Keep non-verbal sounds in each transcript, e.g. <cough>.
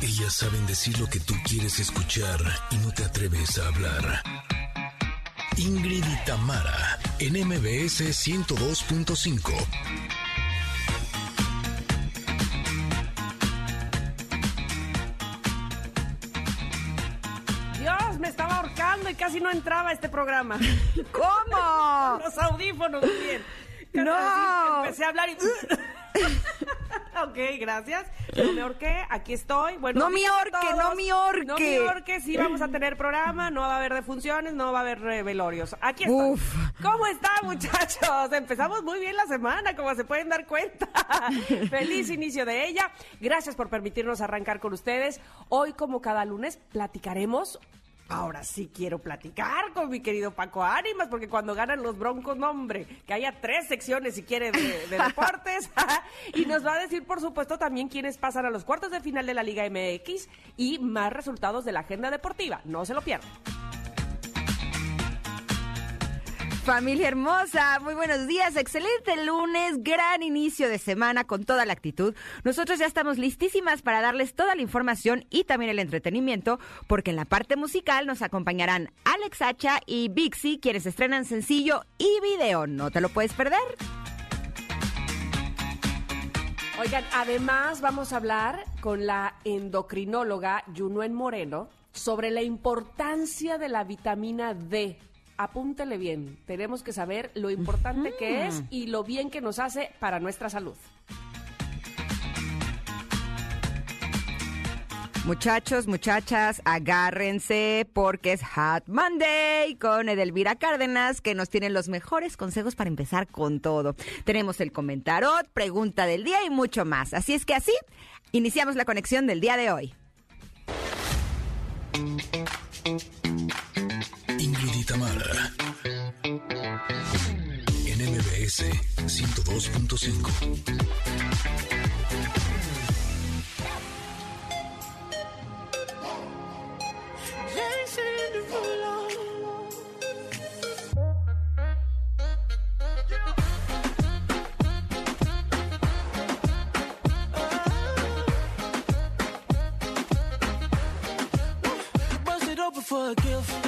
Ellas saben decir lo que tú quieres escuchar y no te atreves a hablar. Ingrid y Tamara, en MBS 102.5. Dios, me estaba ahorcando y casi no entraba a este programa. <laughs> ¿Cómo? Los audífonos, bien. No. Empecé a hablar y... <laughs> ok, gracias. No me ahorqué, aquí estoy. Bueno, No me todos. no me ahorque. No me ahorque, sí vamos a tener programa, no va a haber defunciones, no va a haber eh, velorios. Aquí estoy. Uf. ¿Cómo están, muchachos? Empezamos muy bien la semana, como se pueden dar cuenta. <laughs> Feliz inicio de ella. Gracias por permitirnos arrancar con ustedes. Hoy, como cada lunes, platicaremos Ahora sí quiero platicar con mi querido Paco Ánimas, porque cuando ganan los Broncos, no, hombre, que haya tres secciones si quiere de, de <laughs> deportes. <laughs> y nos va a decir, por supuesto, también quiénes pasan a los cuartos de final de la Liga MX y más resultados de la agenda deportiva. No se lo pierdan. Familia hermosa, muy buenos días, excelente lunes, gran inicio de semana con toda la actitud. Nosotros ya estamos listísimas para darles toda la información y también el entretenimiento, porque en la parte musical nos acompañarán Alex Hacha y Bixi, quienes estrenan sencillo y video. No te lo puedes perder. Oigan, además vamos a hablar con la endocrinóloga Yunuen Moreno sobre la importancia de la vitamina D. Apúntele bien, tenemos que saber lo importante que es y lo bien que nos hace para nuestra salud. Muchachos, muchachas, agárrense porque es Hot Monday con Edelvira Cárdenas que nos tiene los mejores consejos para empezar con todo. Tenemos el comentarot, pregunta del día y mucho más. Así es que así iniciamos la conexión del día de hoy. Tamara. En MBS 102.5. Bust it open for a gift.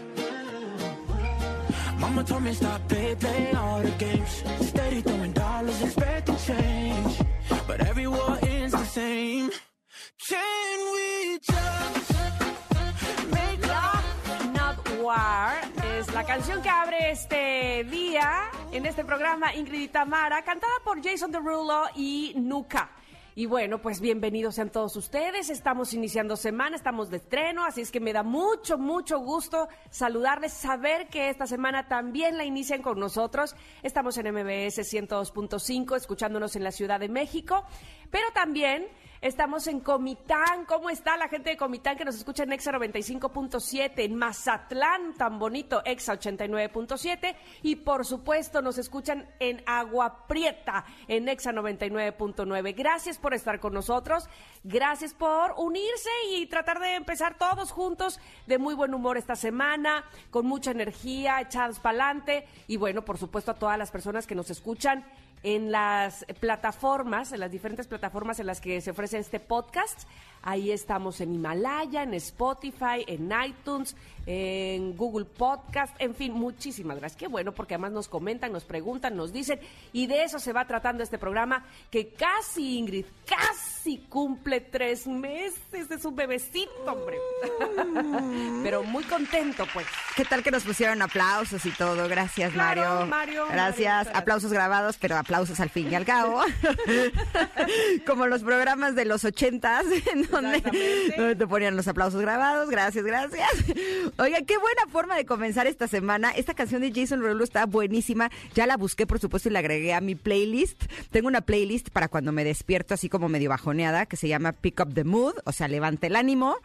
Mama told me stop, play, play all the games. Steady throwing dollars, expecting change. But every war ends the same. Can we just make love? Not War es la canción que abre este día en este programa Ingrid y Tamara, cantada por Jason Derulo y Nuka. Y bueno, pues bienvenidos sean todos ustedes. Estamos iniciando semana, estamos de estreno, así es que me da mucho, mucho gusto saludarles, saber que esta semana también la inician con nosotros. Estamos en MBS 102.5, escuchándonos en la Ciudad de México, pero también Estamos en Comitán. ¿Cómo está la gente de Comitán que nos escucha en Exa 95.7? En Mazatlán, tan bonito, Exa 89.7. Y por supuesto nos escuchan en Agua Prieta, en Exa 99.9. Gracias por estar con nosotros. Gracias por unirse y tratar de empezar todos juntos de muy buen humor esta semana, con mucha energía, echados para adelante. Y bueno, por supuesto a todas las personas que nos escuchan en las plataformas, en las diferentes plataformas en las que se ofrece este podcast. Ahí estamos en Himalaya, en Spotify, en iTunes, en Google Podcast, en fin, muchísimas gracias. Qué bueno, porque además nos comentan, nos preguntan, nos dicen, y de eso se va tratando este programa, que casi, Ingrid, casi cumple tres meses, es un bebecito, hombre. Pero muy contento, pues. ¿Qué tal que nos pusieron aplausos y todo? Gracias, Claro, Mario. Mario, Gracias. Mario, gracias. Aplausos grabados, pero aplausos al fin y al cabo. <laughs> Como los programas de los ochentas, <laughs> en donde, te ponían los aplausos grabados. Gracias, gracias. Oiga, qué buena forma de comenzar esta semana. Esta canción de Jason Derulo está buenísima. Ya la busqué, por supuesto, y la agregué a mi playlist. Tengo una playlist para cuando me despierto así como medio bajoneada, que se llama Pick Up the Mood, o sea, levante el ánimo.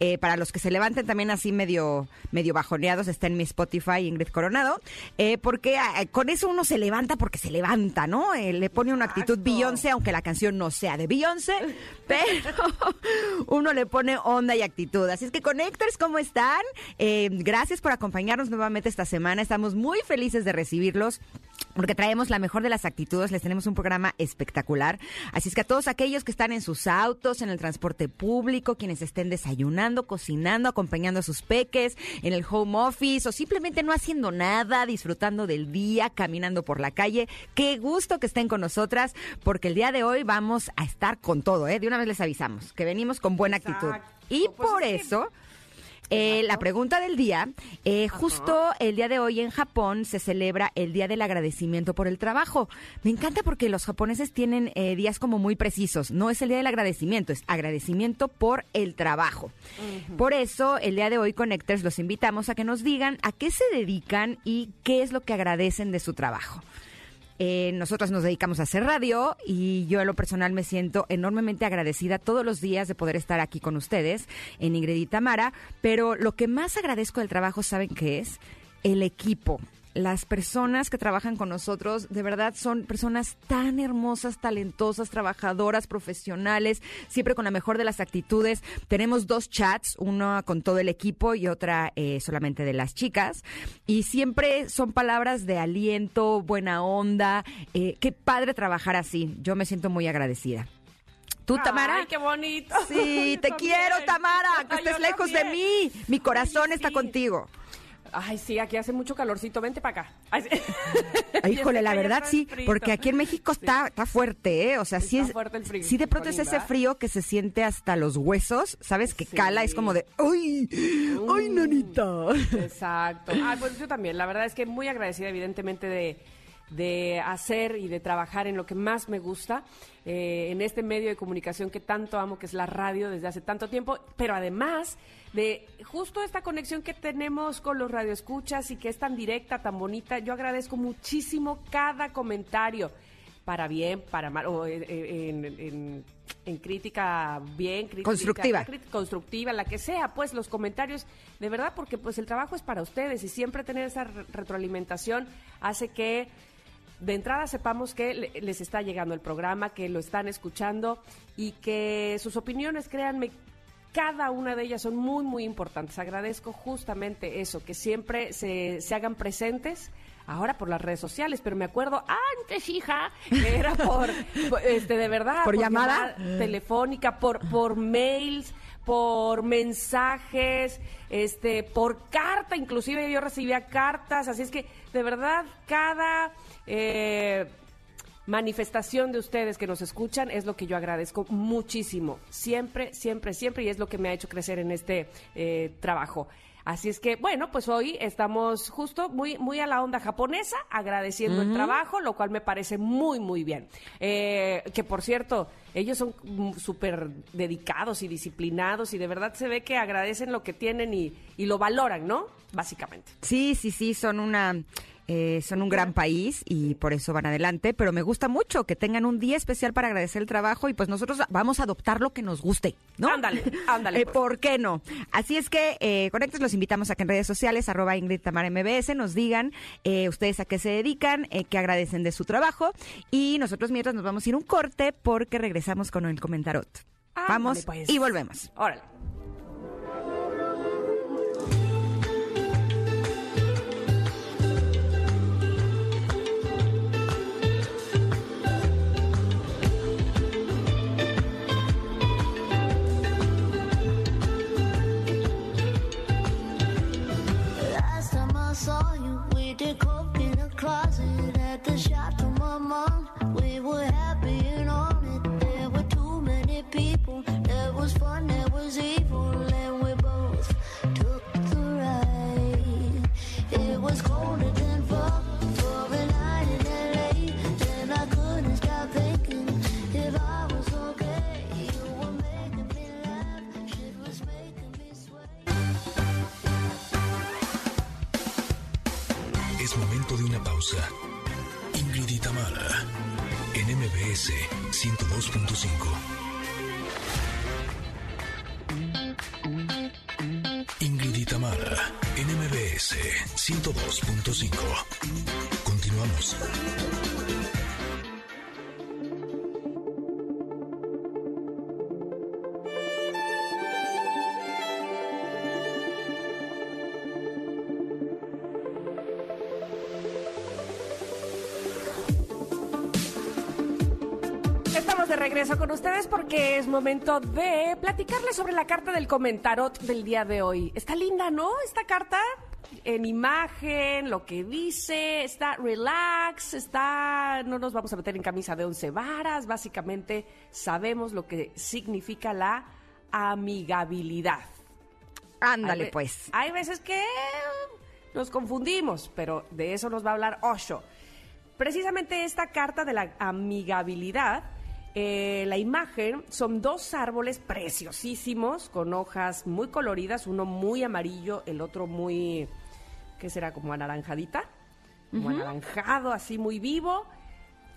Eh, para los que se levanten también así medio, medio bajoneados, está en mi Spotify, Ingrid Coronado. Eh, porque ah, con eso uno se levanta porque se levanta, ¿no? Eh, le pone una actitud. Beyoncé, aunque la canción no sea de Beyoncé, <laughs> pero uno le pone onda y actitud. Así es que Connectors, ¿cómo están? Eh, gracias por acompañarnos nuevamente esta semana. Estamos muy felices de recibirlos. Porque traemos la mejor de las actitudes, les tenemos un programa espectacular. Así es que a todos aquellos que están en sus autos, en el transporte público, quienes estén desayunando, cocinando, acompañando a sus peques, en el home office o simplemente no haciendo nada, disfrutando del día, caminando por la calle, qué gusto que estén con nosotras, porque el día de hoy vamos a estar con todo, ¿eh? De una vez les avisamos que venimos con buena actitud. Y Pues por es que- eso... Eh, la pregunta del día, eh, justo el día de hoy en Japón se celebra el Día del Agradecimiento por el Trabajo. Me encanta porque los japoneses tienen eh, días como muy precisos. No es el Día del Agradecimiento, es agradecimiento por el trabajo. Por eso, el día de hoy, Connectors, los invitamos a que nos digan a qué se dedican y qué es lo que agradecen de su trabajo. Eh, nosotros nos dedicamos a hacer radio y yo en lo personal me siento enormemente agradecida todos los días de poder estar aquí con ustedes en Ingrid y Tamara, pero lo que más agradezco del trabajo, ¿saben qué es? El equipo. Las personas que trabajan con nosotros de verdad son personas tan hermosas, talentosas, trabajadoras, profesionales, siempre con la mejor de las actitudes. Tenemos dos chats, uno con todo el equipo y otra eh, solamente de las chicas. Y siempre son palabras de aliento, buena onda. Eh, qué padre trabajar así. Yo me siento muy agradecida. ¿Tú, Tamara? Ay, qué bonito. Sí, <laughs> te también. quiero, Tamara, que estés lejos de mí. Mi corazón Ay, está contigo. Ay, sí, aquí hace mucho calorcito. Vente para acá. Ay, sí. <laughs> Ay, Híjole, la verdad sí, porque aquí en México está, está fuerte, ¿eh? O sea, sí Está es. fuerte el frío, Sí, de pronto es ese frío que se siente hasta los huesos, ¿sabes? Que Sí. cala, es como de. ¡Ay! ¡Ay, nanita! <laughs> Exacto. Ah, pues yo también. La verdad es que muy agradecida, evidentemente, de, de hacer y de trabajar en lo que más me gusta, eh, en este medio de comunicación que tanto amo, que es la radio desde hace tanto tiempo, pero además de justo esta conexión que tenemos con los radioescuchas y que es tan directa, tan bonita. Yo agradezco muchísimo cada comentario para bien, para mal, o eh, eh, en, en- en crítica bien, crítica Constructiva. constructiva, la que sea, pues los comentarios, de verdad, porque pues el trabajo es para ustedes y siempre tener esa re- retroalimentación hace que de entrada sepamos que le- les está llegando el programa, que lo están escuchando y que sus opiniones, créanme, cada una de ellas son muy, muy importantes. Agradezco justamente eso, que siempre se, se hagan presentes. Ahora por las redes sociales, pero me acuerdo antes, hija, que era por, <laughs> este, de verdad, ¿Por llamada? telefónica, por, por mails, por mensajes, este, por carta, inclusive yo recibía cartas, así es que de verdad cada eh, manifestación de ustedes que nos escuchan es lo que yo agradezco muchísimo, siempre, siempre, siempre, y es lo que me ha hecho crecer en este eh, trabajo. Así es que, bueno, pues hoy estamos justo muy, muy a la onda japonesa, agradeciendo el trabajo, lo cual me parece muy, muy bien. Eh, que por cierto, ellos son súper dedicados y disciplinados y de verdad se ve que agradecen lo que tienen y, y lo valoran, ¿no? Básicamente. Sí, sí, sí, son una. Eh, son un gran país y por eso van adelante, pero me gusta mucho que tengan un día especial para agradecer el trabajo y pues nosotros vamos a adoptar lo que nos guste, ¿no? Ándale, <laughs> ándale, Eh, pues. ¿Por qué no? Así es que, eh, Conectos, los invitamos a que en redes sociales, arroba Ingrid Tamara MBS, nos digan eh, ustedes a qué se dedican, qué agradecen de su trabajo y nosotros mientras nos vamos a ir un corte porque regresamos con el comentarot. Ándale, Vamos pues. y volvemos. Órale. Pausa. Ingrid y Tamara, en MBS 102.5. Ingrid y Tamara, en MBS 102.5. Continuamos. Porque es momento de platicarles sobre la carta del comentarot del día de hoy. Está linda, ¿no? Esta carta en imagen, lo que dice, está relax, está, no nos vamos a meter en camisa de once varas, básicamente sabemos lo que significa la amigabilidad. Ándale, Hay pues. Hay veces que nos confundimos, pero de eso nos va a hablar Osho. Precisamente esta carta de la amigabilidad, eh, la imagen son dos árboles preciosísimos con hojas muy coloridas, uno muy amarillo, el otro muy, ¿qué será? Como anaranjadita, como anaranjado, así muy vivo.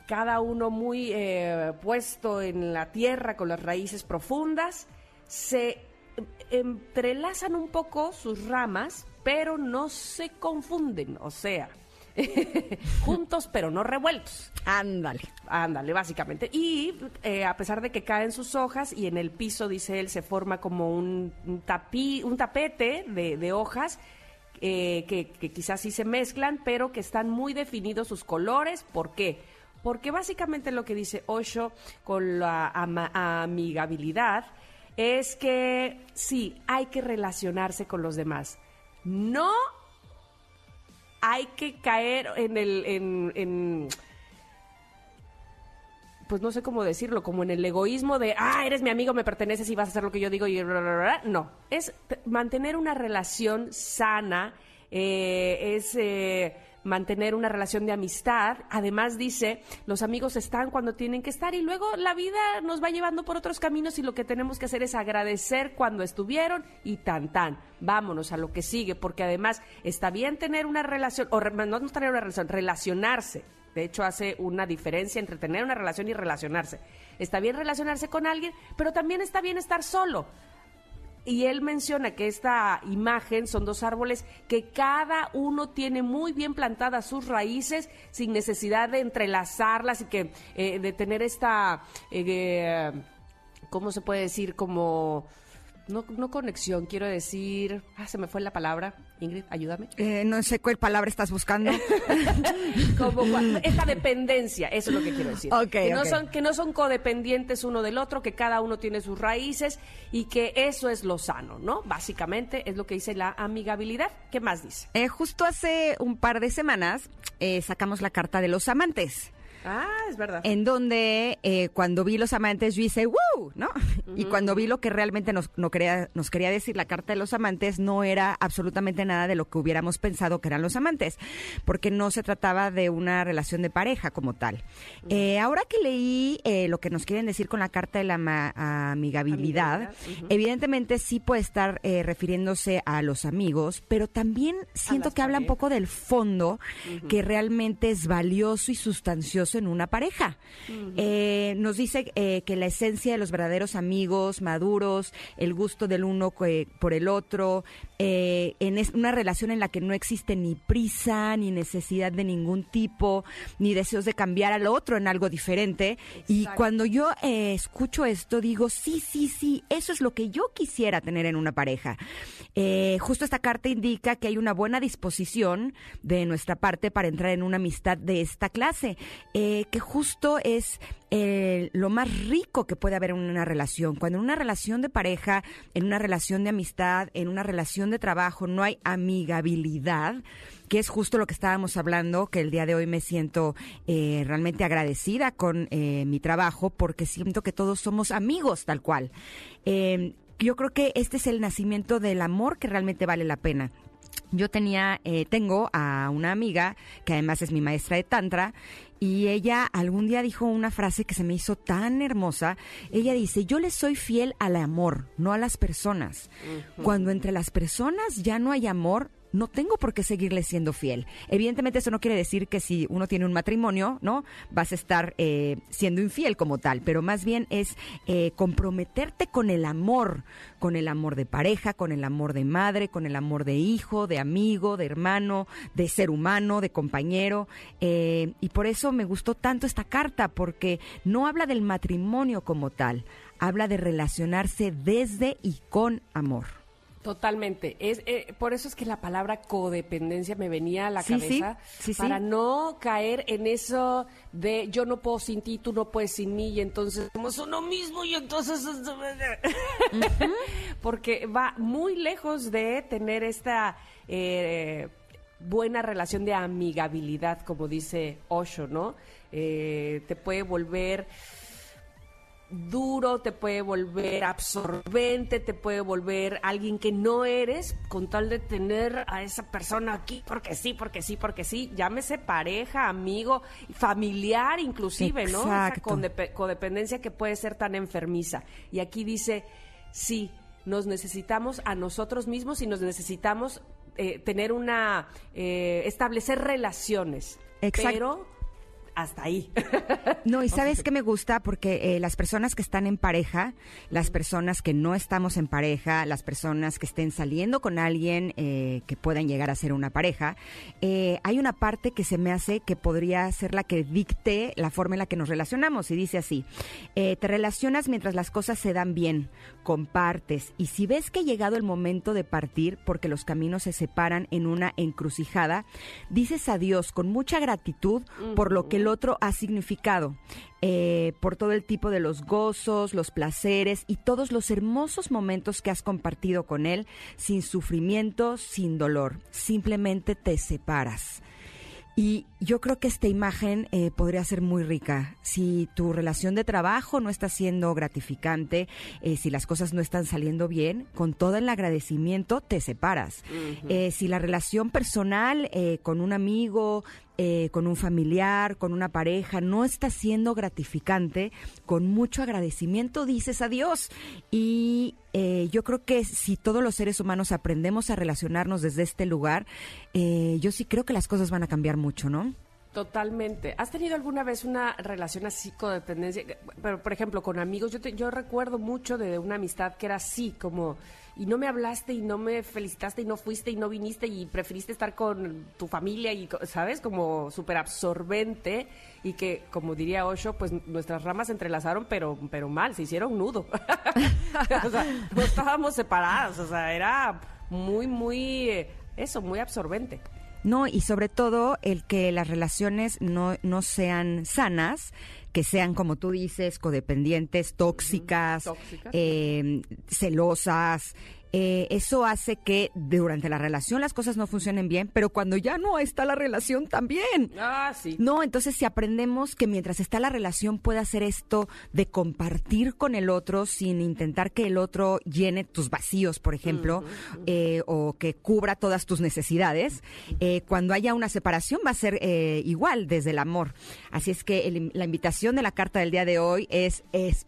Cada uno muy eh, puesto en la tierra con las raíces profundas, se em- entrelazan un poco sus ramas, pero no se confunden, o sea, <laughs> juntos pero no revueltos. Ándale. Ándale, básicamente. Y eh, a pesar de que caen sus hojas y en el piso, dice él, se forma como un, un tapí, un tapete de, de hojas eh, que, que quizás sí se mezclan, pero que están muy definidos sus colores. ¿Por qué? Porque básicamente lo que dice Osho con la ama- amigabilidad es que sí, hay que relacionarse con los demás. No hay que caer en el... en- pues no sé cómo decirlo, como en el egoísmo de, ah, eres mi amigo, me perteneces y vas a hacer lo que yo digo y bla, bla, bla, bla". No, es mantener una relación sana, eh, es eh, mantener una relación de amistad. Además dice, los amigos están cuando tienen que estar y luego la vida nos va llevando por otros caminos y lo que tenemos que hacer es agradecer cuando estuvieron y tan tan. Vámonos a lo que sigue, porque además está bien tener una relación, o no tener una relación, relacionarse. De hecho, hace una diferencia entre tener una relación y relacionarse. Está bien relacionarse con alguien, pero también está bien estar solo. Y él menciona que esta imagen son dos árboles que cada uno tiene muy bien plantadas sus raíces sin necesidad de entrelazarlas y que eh, de tener esta, eh, ¿cómo se puede decir? Como, no, no conexión, quiero decir, ah, se me fue la palabra. Ingrid, ayúdame. Eh, no sé cuál palabra estás buscando. <laughs> como esta dependencia, eso es lo que quiero decir. Que, no son, que no son codependientes uno del otro, que cada uno tiene sus raíces y que eso es lo sano, ¿no? Básicamente es lo que dice la amigabilidad. ¿Qué más dice? Eh, justo hace un par de semanas eh, sacamos la carta de los amantes. Ah, es verdad. En donde eh, cuando vi los amantes yo hice ¡Woo! ¿no? Y cuando vi lo que realmente nos, no quería, nos quería decir la carta de los amantes, no era absolutamente nada de lo que hubiéramos pensado que eran los amantes, porque no se trataba de una relación de pareja como tal. Eh, ahora que leí eh, lo que nos quieren decir con la carta de la ma- amigabilidad, evidentemente sí puede estar eh, refiriéndose a los amigos, pero también siento que habla un parejas. poco del fondo que realmente es valioso y sustancioso en una pareja. Eh, nos dice eh, que la esencia de los verdaderos amigos maduros, el gusto del uno por el otro, eh, en es- una relación en la que no existe ni prisa, ni necesidad de ningún tipo, ni deseos de cambiar al otro en algo diferente. Y cuando yo escucho esto, digo, sí, sí, sí, eso es lo que yo quisiera tener en una pareja. Justo esta carta indica que hay una buena disposición de nuestra parte para entrar en una amistad de esta clase, eh, que justo es eh, lo más rico que puede haber en una relación. Cuando en una relación de pareja, en una relación de amistad, en una relación de trabajo, no hay amigabilidad, que es justo lo que estábamos hablando, que el día de hoy me siento eh, realmente agradecida con eh, mi trabajo, porque siento que todos somos amigos tal cual. Eh, yo creo que este es el nacimiento del amor que realmente vale la pena. Yo tenía, eh, tengo a una amiga que además es mi maestra de tantra y ella algún día dijo una frase que se me hizo tan hermosa. Ella dice, yo le soy fiel al amor, no a las personas. Cuando entre las personas ya no hay amor, no tengo por qué seguirle siendo fiel. Evidentemente eso no quiere decir que si uno tiene un matrimonio, ¿no? Vas a estar eh, siendo infiel como tal, pero más bien es eh, comprometerte con el amor, con el amor de pareja, con el amor de madre, con el amor de hijo, de amigo, de hermano, de ser humano, de compañero. eh, y por eso me gustó tanto esta carta, porque no habla del matrimonio como tal, habla de relacionarse desde y con amor. Totalmente. Es, eh, por eso es que la palabra codependencia me venía a la Sí, cabeza sí, sí. para no caer en eso de yo no puedo sin ti, tú no puedes sin mí y entonces somos uno mismo y entonces <laughs> porque va muy lejos de tener esta eh, buena relación de amigabilidad, como dice Osho, ¿no? Eh, te puede volver duro, te puede volver absorbente, te puede volver alguien que no eres con tal de tener a esa persona aquí porque sí, porque sí, porque sí, llámese pareja, amigo, familiar inclusive, ¿no? Esa condepe- codependencia que puede ser tan enfermiza. Y aquí dice, sí, nos necesitamos a nosotros mismos y nos necesitamos eh, tener una, eh, establecer relaciones, Exacto. pero hasta ahí. <laughs> No, y sabes que me gusta porque eh, las personas que están en pareja, las personas que no estamos en pareja, las personas que estén saliendo con alguien eh, que puedan llegar a ser una pareja, eh, hay una parte que se me hace que podría ser la que dicte la forma en la que nos relacionamos. Y dice así, eh, te relacionas mientras las cosas se dan bien, compartes, y si ves que ha llegado el momento de partir porque los caminos se separan en una encrucijada, dices adiós con mucha gratitud por lo que el otro ha significado, eh, por todo el tipo de los gozos, los placeres y todos los hermosos momentos que has compartido con él, sin sufrimiento, sin dolor. Simplemente te separas. Y yo creo que esta imagen eh, podría ser muy rica. Si tu relación de trabajo no está siendo gratificante, eh, si las cosas no están saliendo bien, con todo el agradecimiento te separas. Eh, si la relación personal eh, con un amigo, con un familiar, con una pareja, no está siendo gratificante, con mucho agradecimiento dices adiós. Y eh, yo creo que si todos los seres humanos aprendemos a relacionarnos desde este lugar, eh, yo sí creo que las cosas van a cambiar mucho, ¿no? Totalmente. ¿Has tenido alguna vez una relación así codependencia? Pero, por ejemplo, con amigos, yo, te- yo recuerdo mucho de una amistad que era así, como, y no me hablaste y no me felicitaste y no fuiste y no viniste y preferiste estar con tu familia y, ¿sabes? Como súper absorbente y que, como diría Osho, pues nuestras ramas se entrelazaron, pero, pero mal, se hicieron nudo. <laughs> o sea, no estábamos separadas, o sea, era muy, muy, eh, eso, muy absorbente. No, y sobre todo el que las relaciones no, no sean sanas, que sean, como tú dices, codependientes, tóxicas, Tóxicas. eh, celosas. Eh, eso hace que durante la relación las cosas no funcionen bien, pero cuando ya no está la relación también. Ah, sí. No, entonces si aprendemos que mientras está la relación puede hacer esto de compartir con el otro sin intentar que el otro llene tus vacíos, por ejemplo, eh, o que cubra todas tus necesidades, eh, cuando haya una separación va a ser igual desde el amor. Así es que el- la invitación de la carta del día de hoy es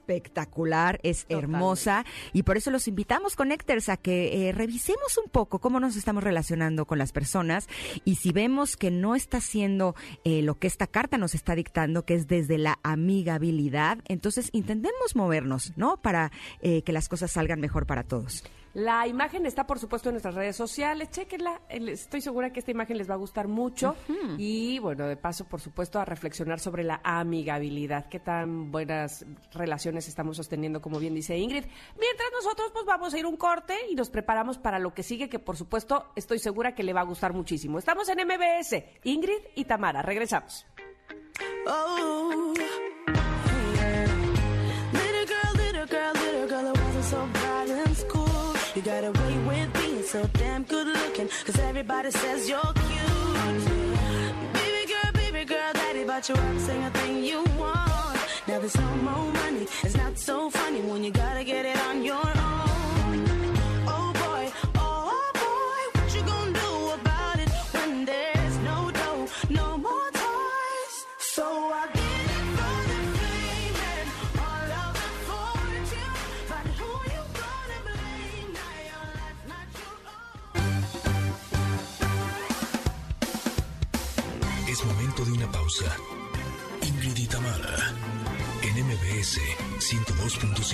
espectacular, es hermosa y por eso los invitamos, Connectors, que eh, revisemos un poco cómo nos estamos relacionando con las personas y si vemos que no está haciendo eh, lo que esta carta nos está dictando, que es desde la amigabilidad, entonces intentemos movernos, ¿no? Para eh, que las cosas salgan mejor para todos. La imagen está, por supuesto, en nuestras redes sociales. Chequenla. Estoy segura que esta imagen les va a gustar mucho. Y, bueno, de paso, por supuesto, a reflexionar sobre la amigabilidad. Qué tan buenas relaciones estamos sosteniendo, como bien dice Ingrid. Mientras nosotros, pues, vamos a ir un corte y nos preparamos para lo que sigue, que, por supuesto, estoy segura que le va a gustar muchísimo. Estamos en MBS. Ingrid y Tamara. Regresamos. Oh, little girl, little girl, little girl, it wasn't so bright in school. You got away with being so damn good looking, cause everybody says you're cute. Baby girl, baby girl, daddy bought you every single thing you want. Now there's no more money, it's not so funny when you gotta get it on your own. Pausa. Ingrid y Tamara, en MBS 102.5.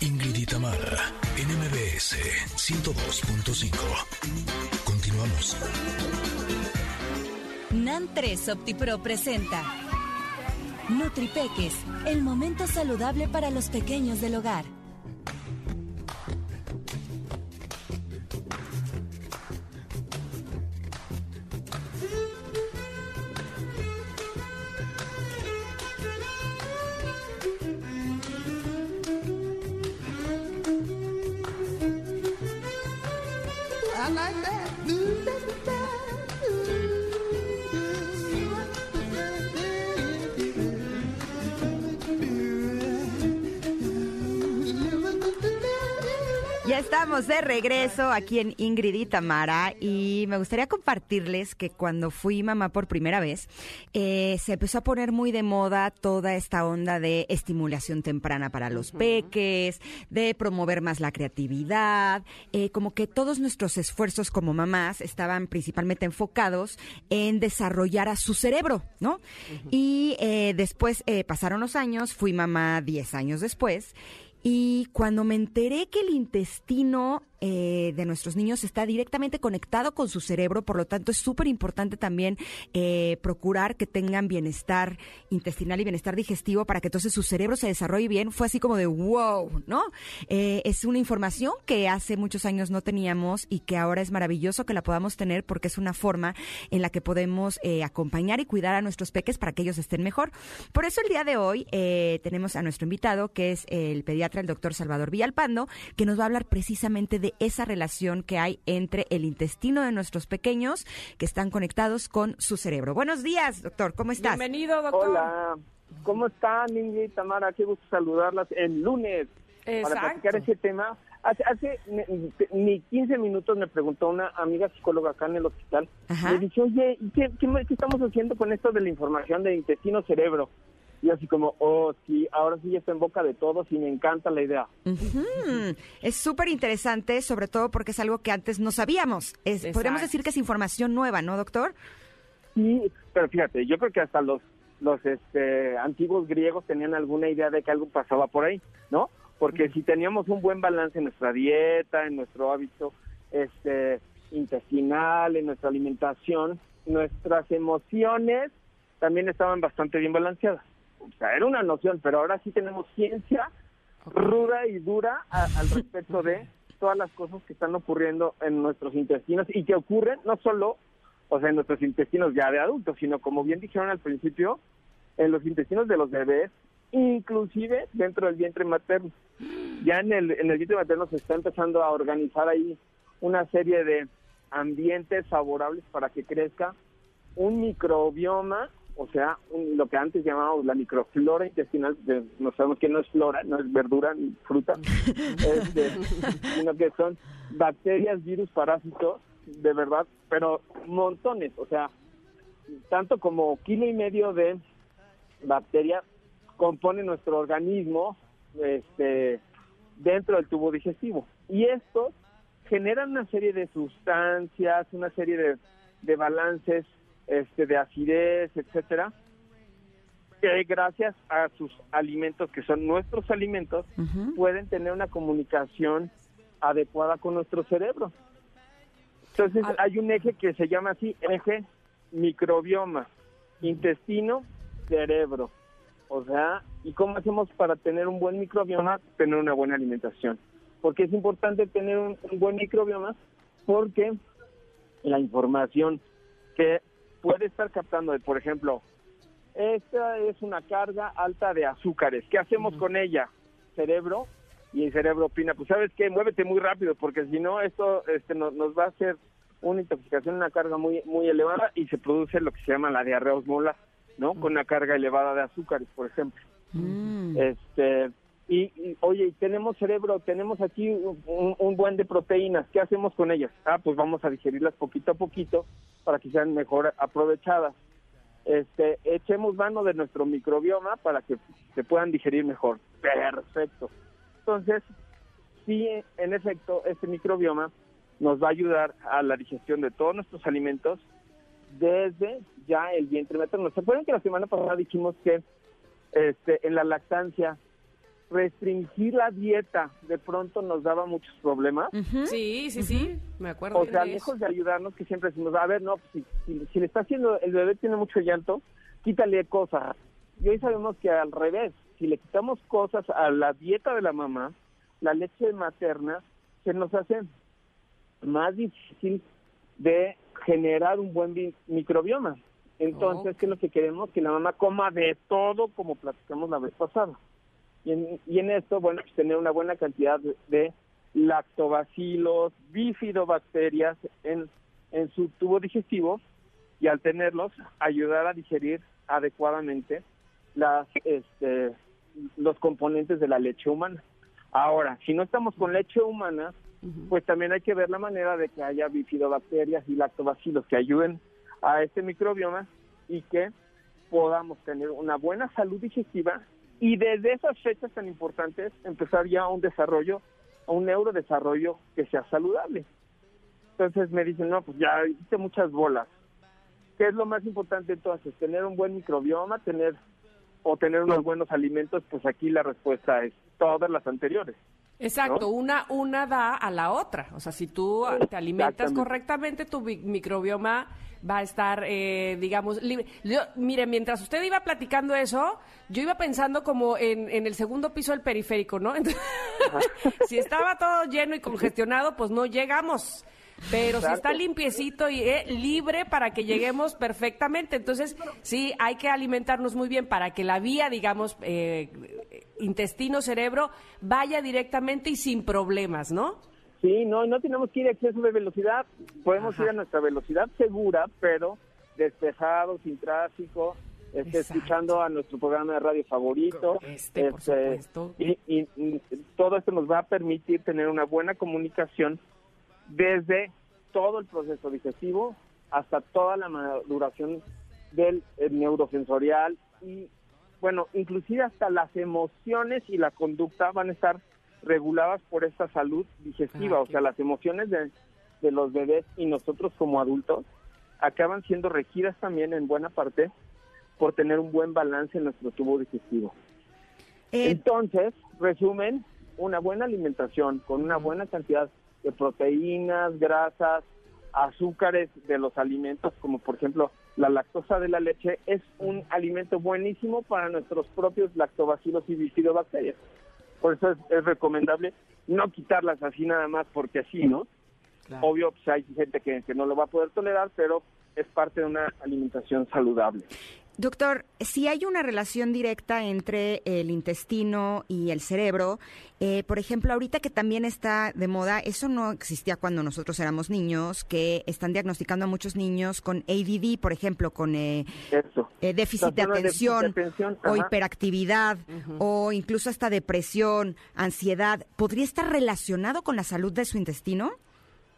Ingrid y Tamara, en MBS 102.5. Continuamos. NAN 3 OptiPro presenta Nutripeques, el momento saludable para los pequeños del hogar. Estamos de regreso aquí en Ingrid y Tamara y me gustaría compartirles que cuando fui mamá por primera vez eh, se empezó a poner muy de moda toda esta onda de estimulación temprana para los peques, de promover más la creatividad, eh, como que todos nuestros esfuerzos como mamás estaban principalmente enfocados en desarrollar a su cerebro, ¿no? Y eh, después pasaron los años, fui mamá 10 años después. Y cuando me enteré que el intestino eh, de nuestros niños está directamente conectado con su cerebro, por lo tanto es súper importante también eh, procurar que tengan bienestar intestinal y bienestar digestivo para que entonces su cerebro se desarrolle bien, fue así como de wow, ¿no? Eh, es una información que hace muchos años no teníamos y que ahora es maravilloso que la podamos tener porque es una forma en la que podemos acompañar y cuidar a nuestros peques para que ellos estén mejor. Por eso el día de hoy tenemos a nuestro invitado, que es el pediatra, el doctor Salvador Villalpando, que nos va a hablar precisamente de esa relación que hay entre el intestino de nuestros pequeños que están conectados con su cerebro. Buenos días, doctor, ¿cómo estás? Bienvenido, doctor. Hola, ¿cómo están, Ingrid y Tamara? Qué gusto saludarlas el lunes para platicar ese tema. Hace, hace ni, ni 15 minutos me preguntó una amiga psicóloga acá en el hospital. Ajá. Me dice, oye, ¿y ¿qué, qué, qué estamos haciendo con esto de la información de intestino-cerebro? Y así como, oh, sí, ahora sí ya está en boca de todos y me encanta la idea. Es súper interesante, sobre todo porque es algo que antes no sabíamos. Es, podríamos decir que es información nueva, ¿no, doctor? Sí, pero fíjate, yo creo que hasta los los este, antiguos griegos tenían alguna idea de que algo pasaba por ahí, ¿no? Porque si teníamos un buen balance en nuestra dieta, en nuestro hábito este, intestinal, en nuestra alimentación, nuestras emociones también estaban bastante bien balanceadas. O sea, era una noción, pero ahora sí tenemos ciencia ruda y dura a- al respecto de todas las cosas que están ocurriendo en nuestros intestinos y que ocurren no solo, o sea, en nuestros intestinos ya de adultos, sino como bien dijeron al principio, en los intestinos de los bebés, inclusive dentro del vientre materno. Ya en el, en el vientre materno se está empezando a organizar ahí una serie de ambientes favorables para que crezca un microbioma, o sea, un- lo que antes llamábamos la microflora intestinal, que no sabemos que no es flora, no es verdura ni fruta, <laughs> este, sino que son bacterias, virus, parásitos, de verdad, pero montones, o sea, tanto como kilo y medio de bacterias compone nuestro organismo este, dentro del tubo digestivo. Y estos generan una serie de sustancias, una serie de, de balances este, de acidez, etcétera, que gracias a sus alimentos, que son nuestros alimentos, pueden tener una comunicación adecuada con nuestro cerebro. Entonces Ah. hay un eje que se llama así, eje microbioma, intestino, cerebro. O sea, ¿y cómo hacemos para tener un buen microbioma? Tener una buena alimentación. Porque es importante tener un, un buen microbioma porque la información que puede estar captando, de, por ejemplo, esta es una carga alta de azúcares. ¿Qué hacemos con ella? Cerebro. Y el cerebro opina, pues sabes qué, muévete muy rápido, porque si no, esto este, nos, nos va a hacer una intoxicación, una carga muy muy elevada y se produce lo que se llama la diarrea osmolar, ¿no? Con una carga elevada de azúcares, por ejemplo. Mm. Este y, y, oye, tenemos cerebro, tenemos aquí un, buen de proteínas, ¿qué hacemos con ellas? Ah, pues vamos a digerirlas poquito a poquito para que sean mejor aprovechadas. Este, echemos mano de nuestro microbioma para que se puedan digerir mejor. Perfecto. Entonces, sí, en efecto, este microbioma nos va a ayudar a la digestión de todos nuestros alimentos desde ya el vientre materno. ¿Se acuerdan que la semana pasada dijimos que este, en la lactancia restringir la dieta de pronto nos daba muchos problemas? Sí, sí, sí, me acuerdo. O sea, de eso. lejos de ayudarnos, que siempre decimos, a ver, no, pues, si, si- si le está haciendo, el bebé tiene mucho llanto, quítale cosas. Y hoy sabemos que al revés, si le quitamos cosas a la dieta de la mamá, la leche materna, se nos hace más difícil de generar un buen microbioma. Entonces, ¿qué es lo que queremos? Que la mamá coma de todo, como platicamos la vez pasada. Y en, y en esto, bueno, pues tener una buena cantidad de, lactobacilos, bifidobacterias en, en su tubo digestivo y al tenerlos, ayudar a digerir adecuadamente las, este, los componentes de la leche humana. Ahora, si no estamos con leche humana, pues también hay que ver la manera de que haya bifidobacterias y lactobacilos que ayuden a este microbioma y que podamos tener una buena salud digestiva y desde esas fechas tan importantes empezar ya un desarrollo, un neurodesarrollo que sea saludable. Entonces me dicen, no, pues ya hiciste muchas bolas. ¿Qué es lo más importante entonces? Tener un buen microbioma, tener o tener unos buenos alimentos, pues aquí la respuesta es todas las anteriores. Exacto, ¿no? una, una da a la otra. O sea, si tú te alimentas correctamente, tu mi- microbioma va a estar, eh, digamos, libre. Yo, mire, mientras usted iba platicando eso, yo iba pensando como en, en el segundo piso del periférico, ¿no? <laughs> Entonces, si estaba todo lleno y congestionado, pues no llegamos. Pero si está limpiecito y eh, libre para que lleguemos perfectamente. Entonces, sí, hay que alimentarnos muy bien para que la vía, digamos, eh, intestino-cerebro vaya directamente y sin problemas, ¿no? Sí, no, no tenemos que ir a exceso de velocidad. Podemos Ajá. ir a nuestra velocidad segura, pero despejado, sin tráfico, este, escuchando a nuestro programa de radio favorito. Este, por supuesto. Y, y- y todo esto nos va a permitir tener una buena comunicación desde todo el proceso digestivo hasta toda la maduración del eh, neurosensorial y bueno, inclusive hasta las emociones y la conducta van a estar reguladas por esta salud digestiva, Ah, o sea, las emociones de, de los bebés y nosotros como adultos acaban siendo regidas también en buena parte por tener un buen balance en nuestro tubo digestivo. Eh, Entonces, resumen, una buena alimentación con una buena cantidad de proteínas, grasas, azúcares de los alimentos, como por ejemplo la lactosa de la leche, es un alimento buenísimo para nuestros propios lactobacilos y bifidobacterias. Por eso es, es recomendable no quitarlas así nada más porque así, ¿no? Obvio, pues hay gente que, que no lo va a poder tolerar, pero es parte de una alimentación saludable. Doctor, si hay una relación directa entre el intestino y el cerebro, eh, por ejemplo, ahorita que también está de moda, eso no existía cuando nosotros éramos niños, que están diagnosticando a muchos niños con ADD, por ejemplo, con eh, eh, déficit de atención o hiperactividad o incluso hasta depresión, ansiedad, ¿podría estar relacionado con la salud de su intestino?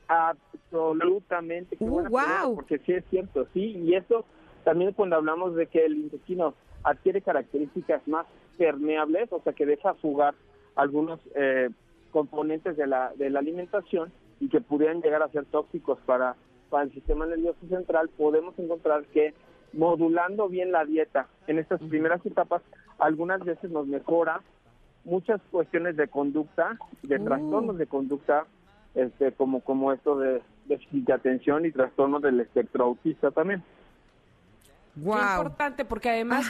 Absolutamente. Uh, guau. Porque sí es cierto, sí. Y eso también cuando hablamos de que el intestino adquiere características más permeables, o sea, que deja fugar algunos eh, componentes de la, de la alimentación y que pudieran llegar a ser tóxicos para, para el sistema nervioso central, podemos encontrar que modulando bien la dieta en estas primeras etapas, algunas veces nos mejora muchas cuestiones de conducta, de Uh. trastornos de conducta, este, como, como esto de déficit de atención y trastornos del espectro autista también. Qué Wow. importante, porque además,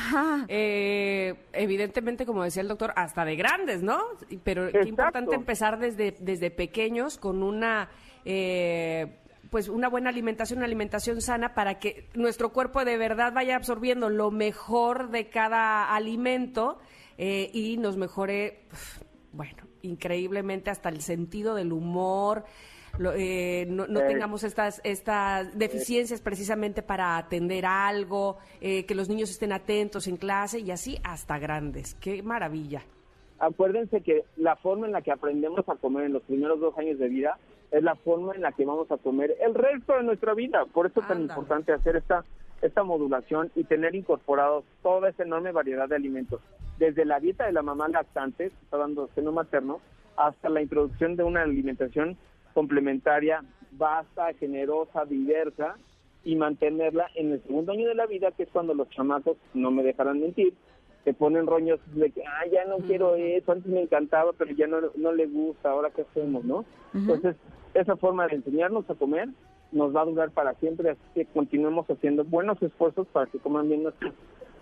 eh, evidentemente, como decía el doctor, hasta de grandes, ¿no? Pero qué importante empezar desde, desde pequeños con una, eh, pues una buena alimentación, una alimentación sana para que nuestro cuerpo de verdad vaya absorbiendo lo mejor de cada alimento eh, y nos mejore, bueno, increíblemente hasta el sentido del humor. Lo- eh, no no Eh, tengamos estas estas deficiencias precisamente para atender algo, eh, que los niños estén atentos en clase y así hasta grandes. Qué maravilla. Acuérdense que la forma en la que aprendemos a comer en los primeros dos años de vida es la forma en la que vamos a comer el resto de nuestra vida. Por eso es tan importante hacer esta, esta modulación y tener incorporados toda esa enorme variedad de alimentos. Desde la dieta de la mamá lactante, que está dando seno materno, hasta la introducción de una alimentación complementaria vasta, generosa, diversa y mantenerla en el segundo año de la vida, que es cuando los chamacos, no me dejarán mentir, se ponen roños de que, ah, ya no quiero eso, antes me encantaba, pero ya no, no le gusta, ahora qué hacemos, ¿no? Entonces, esa forma de enseñarnos a comer nos va a durar para siempre, así que continuemos haciendo buenos esfuerzos para que coman bien nuestros,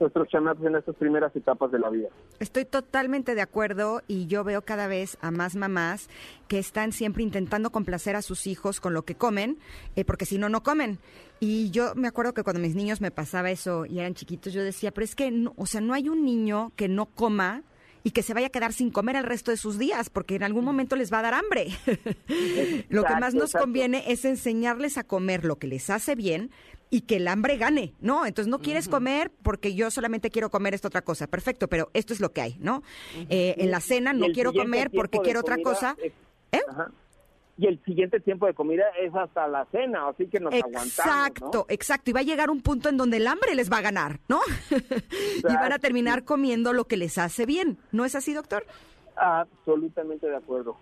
nuestros chamacos en estas primeras etapas de la vida. Estoy totalmente de acuerdo y yo veo cada vez a más mamás que están siempre intentando complacer a sus hijos con lo que comen, eh, porque si no, no comen. Y yo me acuerdo que cuando mis niños me pasaba eso y eran chiquitos, yo decía, pero es que, no- o sea, no hay un niño que no coma y que se vaya a quedar sin comer el resto de sus días, porque en algún momento les va a dar hambre. <laughs> lo que más nos exacto. conviene es enseñarles a comer lo que les hace bien y que el hambre gane, ¿no? Entonces no quieres comer porque yo solamente quiero comer esta otra cosa, perfecto, pero esto es lo que hay, ¿no? Eh, en la cena no quiero comer porque quiero otra cosa. es- ¿Eh? Ajá. Y el siguiente tiempo de comida es hasta la cena, así que nos aguantamos, Exacto, ¿no? exacto. Y va a llegar un punto en donde el hambre les va a ganar, ¿no? <laughs> y van a Exacto. terminar comiendo lo que les hace bien. ¿No es así, doctor? Absolutamente de acuerdo.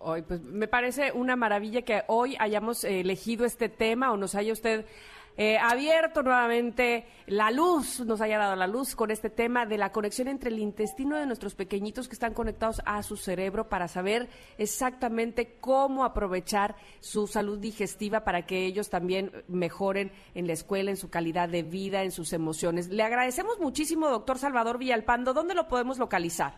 Hoy, pues me parece una maravilla que hoy hayamos eh, elegido este tema o nos haya usted eh, abierto nuevamente la luz, nos haya dado la luz con este tema de la conexión entre el intestino de nuestros pequeñitos que están conectados a su cerebro para saber exactamente cómo aprovechar su salud digestiva para que ellos también mejoren en la escuela, en su calidad de vida, en sus emociones. Le agradecemos muchísimo, doctor Salvador Villalpando. ¿Dónde lo podemos localizar?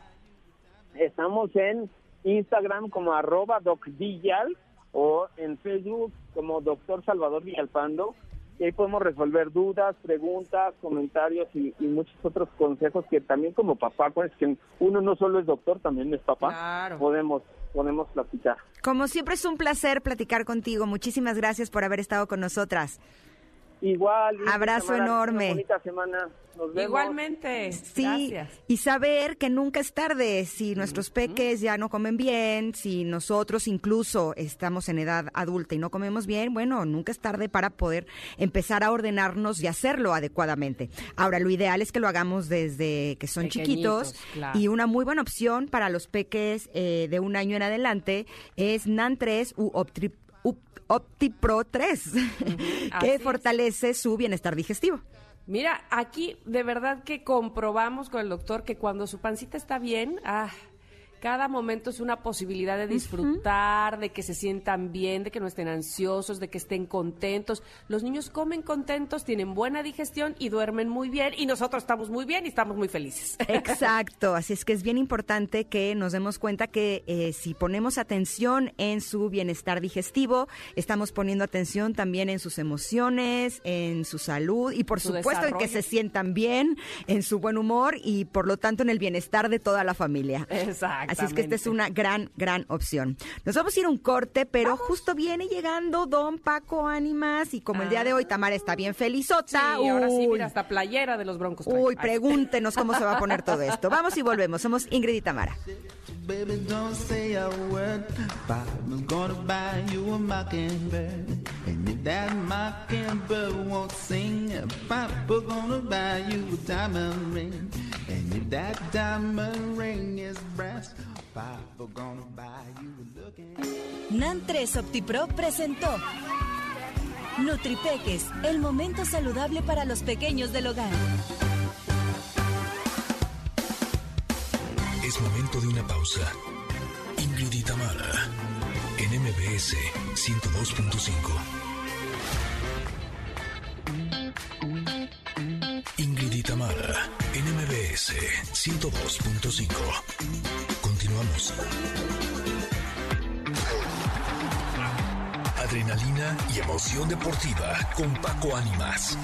Estamos en Instagram como arroba docvillal o en Facebook como doctor Salvador Villalpando. Y ahí podemos resolver dudas, preguntas, comentarios y, y muchos otros consejos que también como papá, pues que uno no solo es doctor, también es papá, Claro. podemos, podemos platicar. Como siempre es un placer platicar contigo. Muchísimas gracias por haber estado con nosotras. Igual. Abrazo enorme. Una bonita semana. Nos vemos. Igualmente. Sí, Gracias. y saber que nunca es tarde. Si nuestros peques ya no comen bien, si nosotros incluso estamos en edad adulta y no comemos bien, bueno, nunca es tarde para poder empezar a ordenarnos y hacerlo adecuadamente. Ahora, lo ideal es que lo hagamos desde que son Pequeñitos, chiquitos claro. y una muy buena opción para los peques eh, de un año en adelante es NAN 3 u Optri- u- OptiPro 3, <laughs> así que fortalece su bienestar digestivo. Mira, aquí de verdad que comprobamos con el doctor que cuando su pancita está bien, ah, cada momento es una posibilidad de disfrutar, de que se sientan bien, de que no estén ansiosos, de que estén contentos. Los niños comen contentos, tienen buena digestión y duermen muy bien y nosotros estamos muy bien y estamos muy felices. <laughs> Exacto, así es que es bien importante que nos demos cuenta que eh, si ponemos atención en su bienestar digestivo, estamos poniendo atención también en sus emociones, en su salud y por Su supuesto en que se sientan bien, en su buen humor y por lo tanto en el bienestar de toda la familia. Así es que esta es una gran, gran opción. Nos vamos a ir a un corte, pero justo viene llegando Don Paco Ánimas y como el día de hoy Tamara está bien felizota. Sí, ahora sí, uy, mira, hasta playera de los broncos. trae. Uy, Ay. pregúntenos cómo se va a poner todo esto. Vamos y volvemos. Somos Ingrid y Tamara. Baby, don't say a word. Papa's gonna buy you a mockingbird. And if that mockingbird won't sing, Papa's gonna buy you a diamond ring. And if that diamond ring is brass, gonna buy you a looking. NAN 3 OptiPro presentó Nutripeques, el momento saludable para los pequeños del hogar. Es momento de una pausa. Ingrid y Tamara, en MBS 102.5. y Tamara, en MBS 102.5. Continuamos. Adrenalina y emoción deportiva con Paco Ánimas.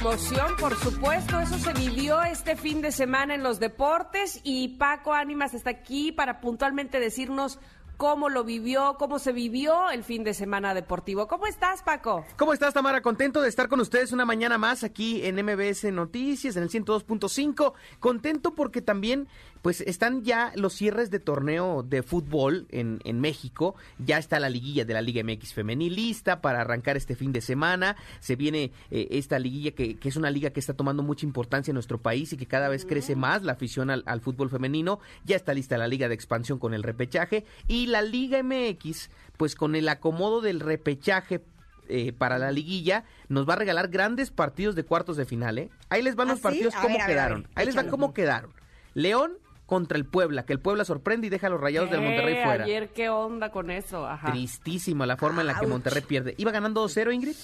Emoción, por supuesto, eso se vivió este fin de semana en los deportes y Paco Ánimas está aquí para puntualmente decirnos cómo lo vivió, cómo se vivió el fin de semana deportivo. ¿Cómo estás, Paco? ¿Cómo estás, Tamara? Contento de estar con ustedes una mañana más aquí en MBS Noticias, en el 102.5. Contento porque también, pues, están ya los cierres de torneo de fútbol en, en México. Ya está la liguilla de la Liga MX Femenil lista para arrancar este fin de semana. Se viene eh, esta liguilla que, que es una liga que está tomando mucha importancia en nuestro país y que cada vez crece más la afición al, al fútbol femenino. Ya está lista la liga de expansión con el repechaje y la Liga MX, pues con el acomodo del repechaje eh, para la liguilla, nos va a regalar grandes partidos de cuartos de final, ¿eh? Ahí les van ¿Ah, los sí? partidos A cómo ver, quedaron. ver, Ahí les van cómo quedaron. León contra el Puebla, que el Puebla sorprende y deja a los rayados del Monterrey Eh, fuera. Ayer, ¿qué onda con eso? Ajá. Tristísima la forma en la que Ouch. Monterrey pierde. Iba ganando 2-0, Ingrid.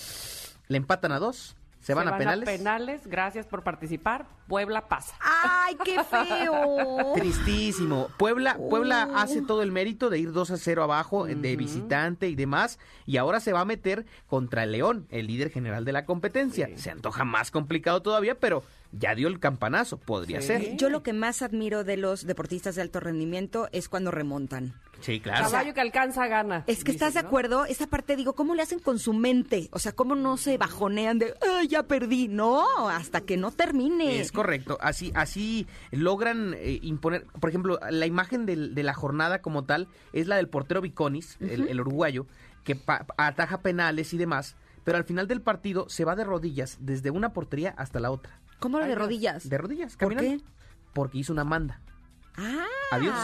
Le empatan a 2. Se van a penales. penales, gracias por participar. Puebla pasa. ¡Ay, qué feo! <laughs> Tristísimo. Puebla, Puebla Oh. hace todo el mérito de ir 2 a 0 abajo eh, de visitante y demás. Y ahora se va a meter contra el León, el líder general de la competencia. Se antoja más complicado todavía, pero ya dio el campanazo. Podría Sí. ser. Yo lo que más admiro de los deportistas de alto rendimiento es cuando remontan. Sí, claro. Caballo que alcanza gana. Es que estás de acuerdo, esa parte digo, ¿cómo le hacen con su mente? O sea, ¿cómo no se bajonean de, "Ay, ya perdí? No, hasta que no termine. Es correcto, así así logran eh, imponer, por ejemplo, la imagen del- de la jornada como tal es la del portero Viconis, el, el uruguayo, que pa- ataja penales y demás, pero al final del partido se va de rodillas desde una portería hasta la otra. ¿Cómo lo de rodillas? De rodillas, ¿Por caminando. qué? Porque hizo una manda. Ah, Adiós.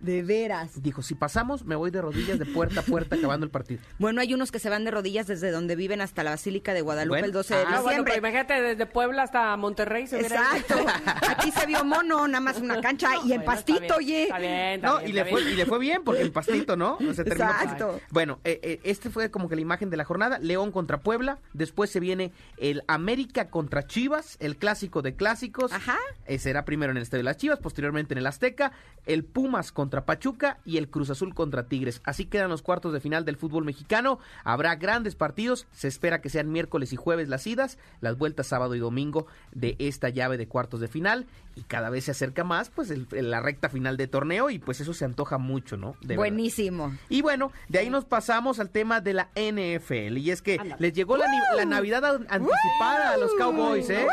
de veras. Dijo, si pasamos, me voy de rodillas de puerta a puerta acabando el partido. <laughs> Bueno, hay unos que se van de rodillas desde donde viven hasta la Basílica de Guadalupe Bueno, el 12 de ah, Ah, bueno, diciembre. pero imagínate desde Puebla hasta Monterrey se hubiera Exacto. Aquí se vio mono, nada más una cancha y <laughs> en Bueno, está pastito, bien, oye. Está bien, está No, bien, y le, está fue, bien. y le fue bien porque el pastito, ¿no? Se terminó por- Exacto. Bueno, eh, eh, este fue como que la imagen de la jornada. León contra Puebla. Después se viene el América contra Chivas, el clásico de clásicos. Ajá. Eh, será primero en el Estadio de las Chivas, posteriormente en el Azteca. El Pumas contra Pachuca y el Cruz Azul contra Tigres. Así quedan los cuartos de final del fútbol mexicano. Habrá grandes partidos. Se espera que sean miércoles y jueves las idas, las vueltas sábado y domingo de esta llave de cuartos de final. Y cada vez se acerca más, pues, el- la recta final de torneo. Y pues eso se antoja mucho, ¿no? De verdad. Buenísimo. Y bueno, de ahí nos pasamos al tema de la NFL. Y es que les llegó la, Navidad an- anticipada a los Cowboys, ¿eh?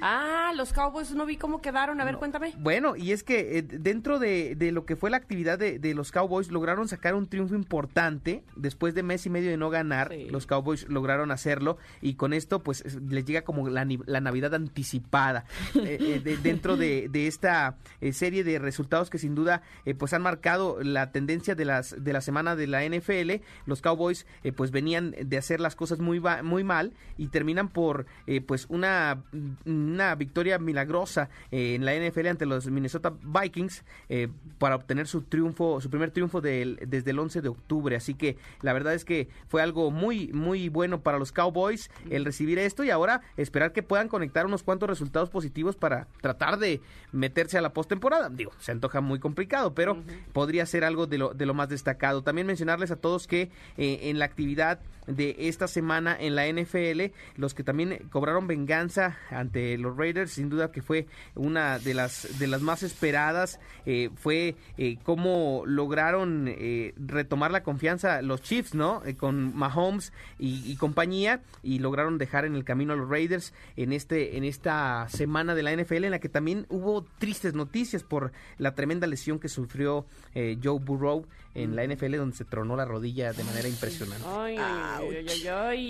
Ah, los Cowboys no vi cómo quedaron. A ver, cuéntame. Bueno, y es que eh, dentro de, de lo que fue la actividad de, de los Cowboys, lograron sacar un triunfo importante. Después de mes y medio de no ganar, Sí. los Cowboys lograron hacerlo. Y con esto, pues, es- les llega como la, la Navidad anticipada. <laughs> eh, eh, de- dentro de, esta serie de resultados que sin duda, eh, pues, han marcado la tendencia de, las, de la semana de la NFL. Los Cowboys, eh, pues, venían de hacer las cosas muy, muy mal y terminan por, eh, pues, una, una victoria milagrosa eh, en la NFL ante los Minnesota Vikings eh, para obtener su triunfo, su primer triunfo del- desde el 11 de octubre. Así que la verdad es que fue algo muy, muy bueno para los Cowboys el recibir esto y ahora esperar que puedan conectar unos cuantos resultados positivos para tratar de meterse a la postemporada. Digo, se antoja muy complicado, pero podría ser algo de lo, de lo más destacado. También mencionarles a todos que eh, en la actividad de esta semana en la NFL, los que también cobraron venganza ante los Raiders, sin duda que fue una de las de las más esperadas, eh, fue eh, cómo lograron eh, retomar la confianza los Chiefs, ¿no? Eh, con Mahomes y, compañía y lograron dejar en el camino a los Raiders en este en esta semana de la NFL en la que también hubo tristes noticias por la tremenda lesión que sufrió eh, Joe Burrow en la NFL donde se tronó la rodilla de manera impresionante. Ay.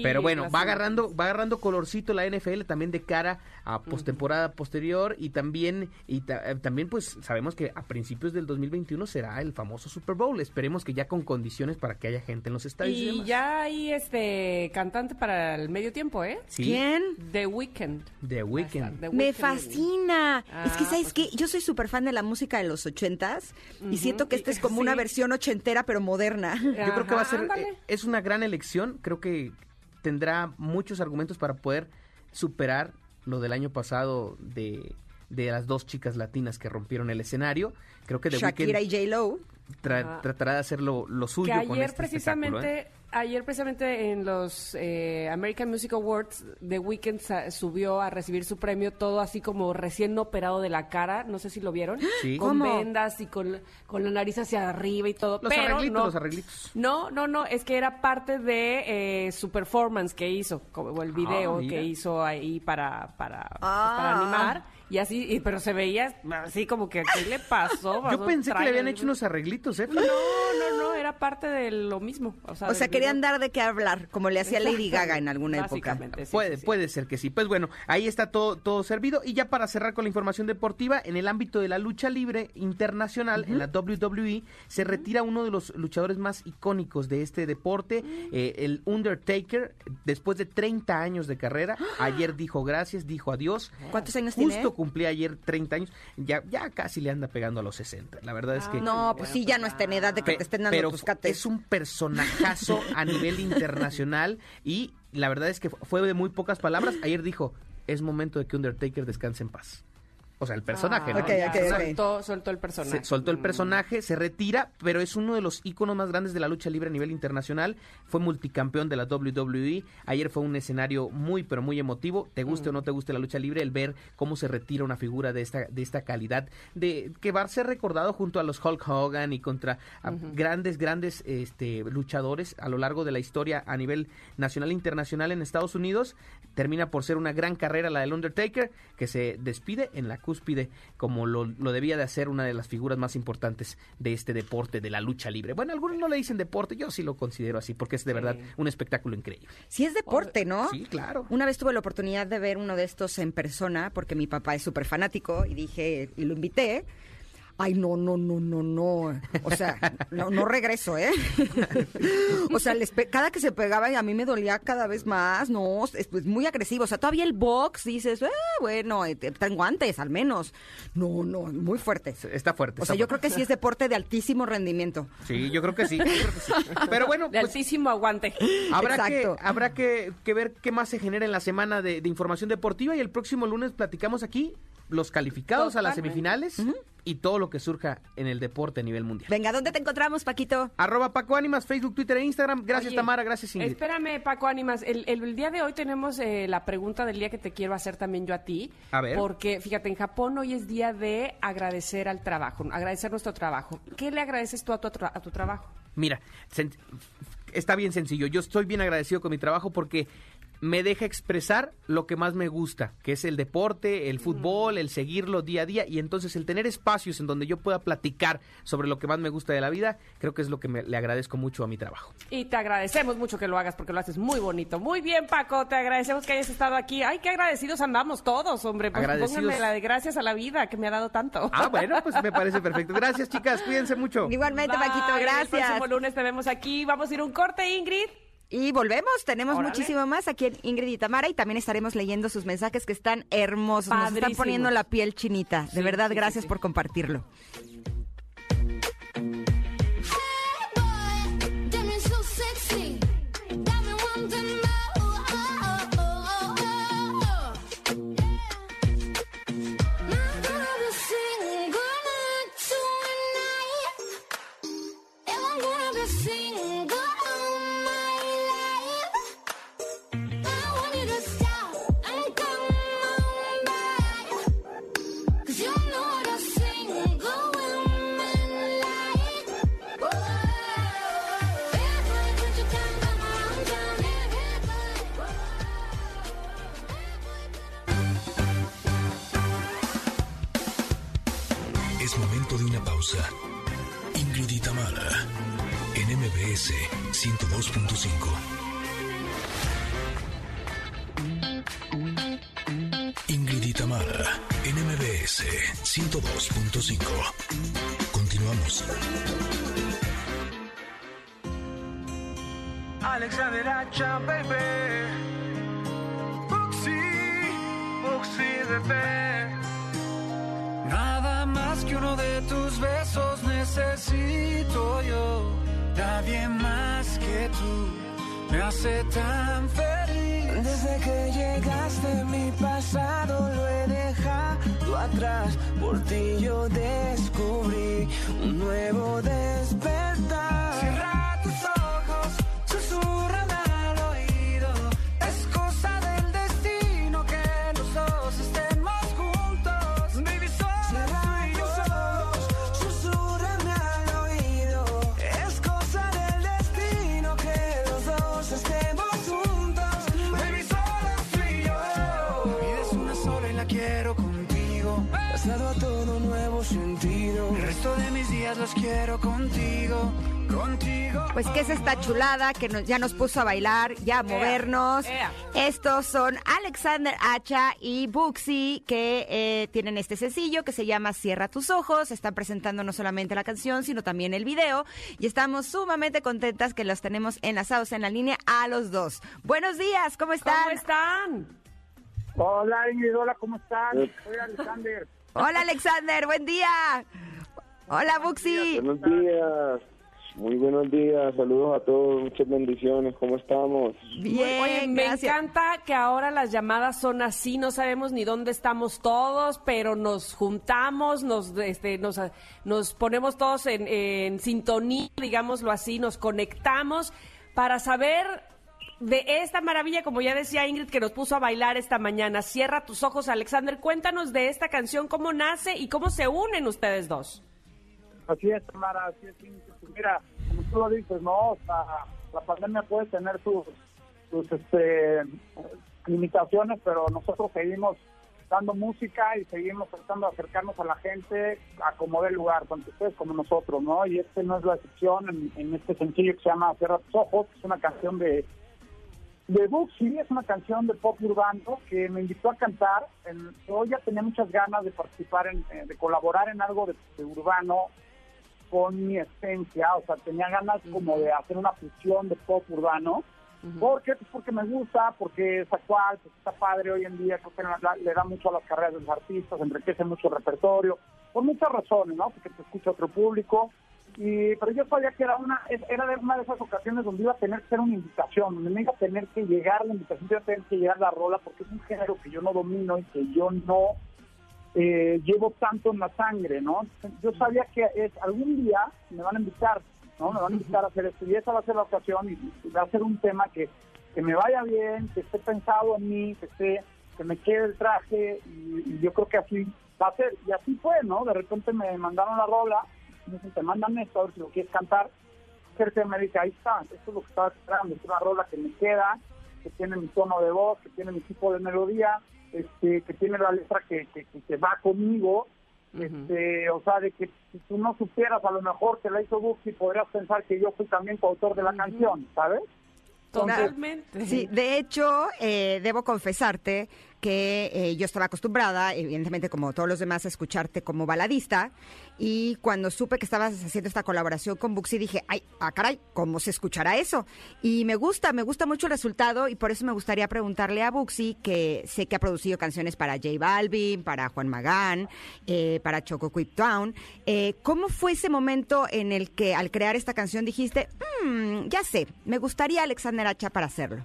Pero bueno, va agarrando, va agarrando colorcito la NFL también de cara a postemporada posterior y también y ta- eh, también pues sabemos que a principios del 2021 será el famoso Super Bowl. Esperemos que ya con condiciones para que haya gente en los estadios. Y demás. ya hay este cantante para el medio tiempo, ¿eh? Sí, ¿Quién? The Weeknd. The Weeknd. The Me fascina. es que, Ah, ¿sabes pues qué? Yo soy súper fan de la música de los ochentas y siento que y- esta es como <laughs> una sí. versión ochentera, pero moderna. Yo creo que va a ser ándale. eh, es una gran elección. Creo que tendrá muchos argumentos para poder superar lo del año pasado de de las dos chicas latinas que rompieron el escenario. Creo que The Shakira Weeknd y J-Lo. Tra- Ajá. tratará de hacer lo, lo suyo Que con ayer este espectáculo, ¿eh? precisamente Ayer precisamente en los eh, American Music Awards, The Weeknd subió a recibir su premio todo así como recién operado de la cara, no sé si lo vieron, <gasps> Sí. con ¿Cómo? vendas y con, con la nariz hacia arriba y todo. Los pero arreglitos, no, los arreglitos. No, no, no, es que era parte de eh, su performance que hizo, como o el video Ah, mira. que hizo ahí para, para, pues, Ah. para animar. Y así, y- pero se veía así como que, ¿qué le pasó? <laughs> Yo pensé que le habían hecho unos arreglitos, ¿eh? No, no, no, era parte de lo mismo. O sea, O sea, querían dar de qué hablar, como le hacía Lady Gaga en alguna época. Sí, puede, sí, sí. puede ser que sí. Pues bueno, ahí está todo, todo servido. Y ya para cerrar con la información deportiva, en el ámbito de la lucha libre internacional, en la WWE, se retira uno de los luchadores más icónicos de este deporte, eh, el Undertaker, después de 30 años de carrera. <gasps> Ayer dijo gracias, dijo adiós. ¿Cuántos años Justo tiene? Cumplía ayer 30 años, ya, ya casi le anda pegando a los 60. La verdad es que... No, pues sí, ya no está en edad de que Pe- te estén dando pero tus cates. es un personajazo a nivel <laughs> internacional y la verdad es que fue de muy pocas palabras. Ayer dijo, es momento de que Undertaker descanse en paz. O sea, el personaje, ¿no? Ok, ya, ok, ok. Soltó, el personaje. Se soltó el personaje, se retira, pero es uno de los íconos más grandes de la lucha libre a nivel internacional. Fue multicampeón de la WWE. Ayer fue un escenario muy, pero muy emotivo. Te guste o no te guste la lucha libre, el ver cómo se retira una figura de esta, de esta calidad, de que va a ser recordado junto a los Hulk Hogan y contra a grandes, grandes este, luchadores a lo largo de la historia a nivel nacional e internacional en Estados Unidos. Termina por ser una gran carrera la del Undertaker, que se despide en la cúspide como lo, lo debía de hacer una de las figuras más importantes de este deporte, de la lucha libre. Bueno, algunos no le dicen deporte, yo sí lo considero así, porque es de verdad un espectáculo increíble. Sí es deporte, ¿no? Sí, claro. Una vez tuve la oportunidad de ver uno de estos en persona, porque mi papá es súper fanático, y dije, y lo invité. Ay, no, no, no, no, no. O sea, no, no regreso, ¿eh? <laughs> o sea, les cada que se pegaba y a mí me dolía cada vez más, no, es, es muy agresivo. O sea, todavía el box dices, ah, bueno, eh, te- traen guantes al menos. No, no, muy fuerte. Está fuerte. O sea, yo creo que sí es deporte de altísimo rendimiento. Sí, yo creo que sí. yo creo que sí. <laughs> Pero bueno, De pues, altísimo aguante. Habrá, que, habrá que, que ver qué más se genera en la semana de, de información deportiva y el próximo lunes platicamos aquí los calificados a las semifinales y todo lo que surja en el deporte a nivel mundial. Venga, ¿dónde te encontramos, Paquito? Arroba Paco Ánimas, Facebook, Twitter e Instagram. Gracias Oye, Tamara, gracias Ingrid. Espérame, Paco Ánimas. El, el- el día de hoy tenemos eh, la pregunta del día que te quiero hacer también yo a ti. A ver. Porque, fíjate, en Japón hoy es día de agradecer al trabajo, agradecer nuestro trabajo. ¿Qué le agradeces tú a tu, a tu trabajo? Mira, está bien sencillo. Yo estoy bien agradecido con mi trabajo porque me deja expresar lo que más me gusta, que es el deporte, el fútbol, el seguirlo día a día y entonces el tener espacios en donde yo pueda platicar sobre lo que más me gusta de la vida, creo que es lo que me- le agradezco mucho a mi trabajo. Y te agradecemos mucho que lo hagas porque lo haces muy bonito. Muy bien, Paco, te agradecemos que hayas estado aquí. Ay, qué agradecidos andamos todos, hombre. Pues Agradecidos. pónganme la de gracias a la vida que me ha dado tanto. Ah, <laughs> bueno, pues me parece perfecto. Gracias, chicas, cuídense mucho. Igualmente, Bye. Paquito, El gracias. próximo lunes te vemos aquí. Vamos a ir a un corte, Ingrid. Y volvemos, tenemos Órale. muchísimo más aquí en Ingrid y Tamara y también estaremos leyendo sus mensajes que están hermosos, nos están poniendo la piel chinita. De verdad, sí, gracias sí. por compartirlo. 102.5. Continuamos. Alexander Hacha, baby. Buxi, Buxi, bebé. Nada más que uno de tus besos necesito yo. Nadie más que tú me hace tan feliz. Desde que llegaste mi pasado lo he dejado atrás. Por ti yo descubrí un nuevo despertar. Pues que es esta chulada que nos- ya nos puso a bailar, ya a movernos. ea. Estos son Alexander Hacha y Buxi que eh, tienen este sencillo que se llama Cierra tus ojos. Están presentando no solamente la canción, sino también el video. Y estamos sumamente contentas que los tenemos enlazados en la línea a los dos. Buenos días, ¿cómo están? ¿Cómo están? Hola Ingrid, hola, ¿cómo están? Soy Alexander. Hola Alexander, buen día. Hola Buxi. Buenos días, muy buenos días, saludos a todos, muchas bendiciones, ¿cómo estamos? Bien, Oye, me gracias. encanta que ahora las llamadas son así, no sabemos ni dónde estamos todos, pero nos juntamos, nos, este, nos, nos ponemos todos en, en sintonía, digámoslo así, nos conectamos para saber de esta maravilla, como ya decía Ingrid, que nos puso a bailar esta mañana. Cierra tus ojos, Alexander. Cuéntanos de esta canción, cómo nace y cómo se unen ustedes dos. Así es, Tamara, así es. Pues Mira, como tú lo dices, ¿no? O sea, la pandemia puede tener sus, sus este, limitaciones, pero nosotros seguimos dando música y seguimos tratando de acercarnos a la gente a como dé lugar, tanto ustedes como nosotros, ¿no? Y este no es la excepción en, este sencillo que se llama Cierra tus ojos, que es una canción de de Buxi, es una canción de pop urbano que me invitó a cantar. Yo ya tenía muchas ganas de participar, en, eh, de colaborar en algo de urbano con mi esencia, o sea, tenía ganas como de hacer una fusión de pop urbano. ¿Por qué? Pues porque me gusta, porque es actual, pues está padre hoy en día, creo que le da mucho a las carreras de los artistas, enriquece mucho el repertorio, por muchas razones, ¿no? Porque te escucha otro público, y pero yo sabía que era una era de una de esas ocasiones donde iba a tener que ser una invitación, donde me iba a tener que llegar la invitación, iba a tener que llegar la rola, porque es un género que yo no domino y que yo no eh, llevo tanto en la sangre, ¿no? Yo sabía que es algún día me van a invitar, ¿no? Me van a invitar a hacer esto y esa va a ser la ocasión y, va a ser un tema que, que me vaya bien, que esté pensado en mí, que esté, que me quede el traje y, yo creo que así va a ser y así fue, ¿no? De repente me mandaron la rola, me dicen, te mandan esto, a ver si lo quieres cantar. Sergio me dice, ahí está, esto es lo que estaba esperando, es una rola que me queda, que tiene mi tono de voz, que tiene mi tipo de melodía, este, que tiene la letra que, que, que, va conmigo, este, o sea, de que si tú no supieras a lo mejor que la hizo Buxi, podrías pensar que yo fui también coautor de la canción, ¿sabes? Totalmente. Sí, de hecho, eh, debo confesarte que eh, yo estaba acostumbrada, evidentemente como todos los demás, a escucharte como baladista y cuando supe que estabas haciendo esta colaboración con Buxi dije, ay, ah, caray, ¿cómo se escuchará eso? Y me gusta, me gusta mucho el resultado y por eso me gustaría preguntarle a Buxi, que sé que ha producido canciones para J Balvin, para Juan Magán, eh, para Choco Quick Town, eh, ¿cómo fue ese momento en el que al crear esta canción dijiste, "Mm, ya sé, me gustaría Alexander Hacha para hacerlo?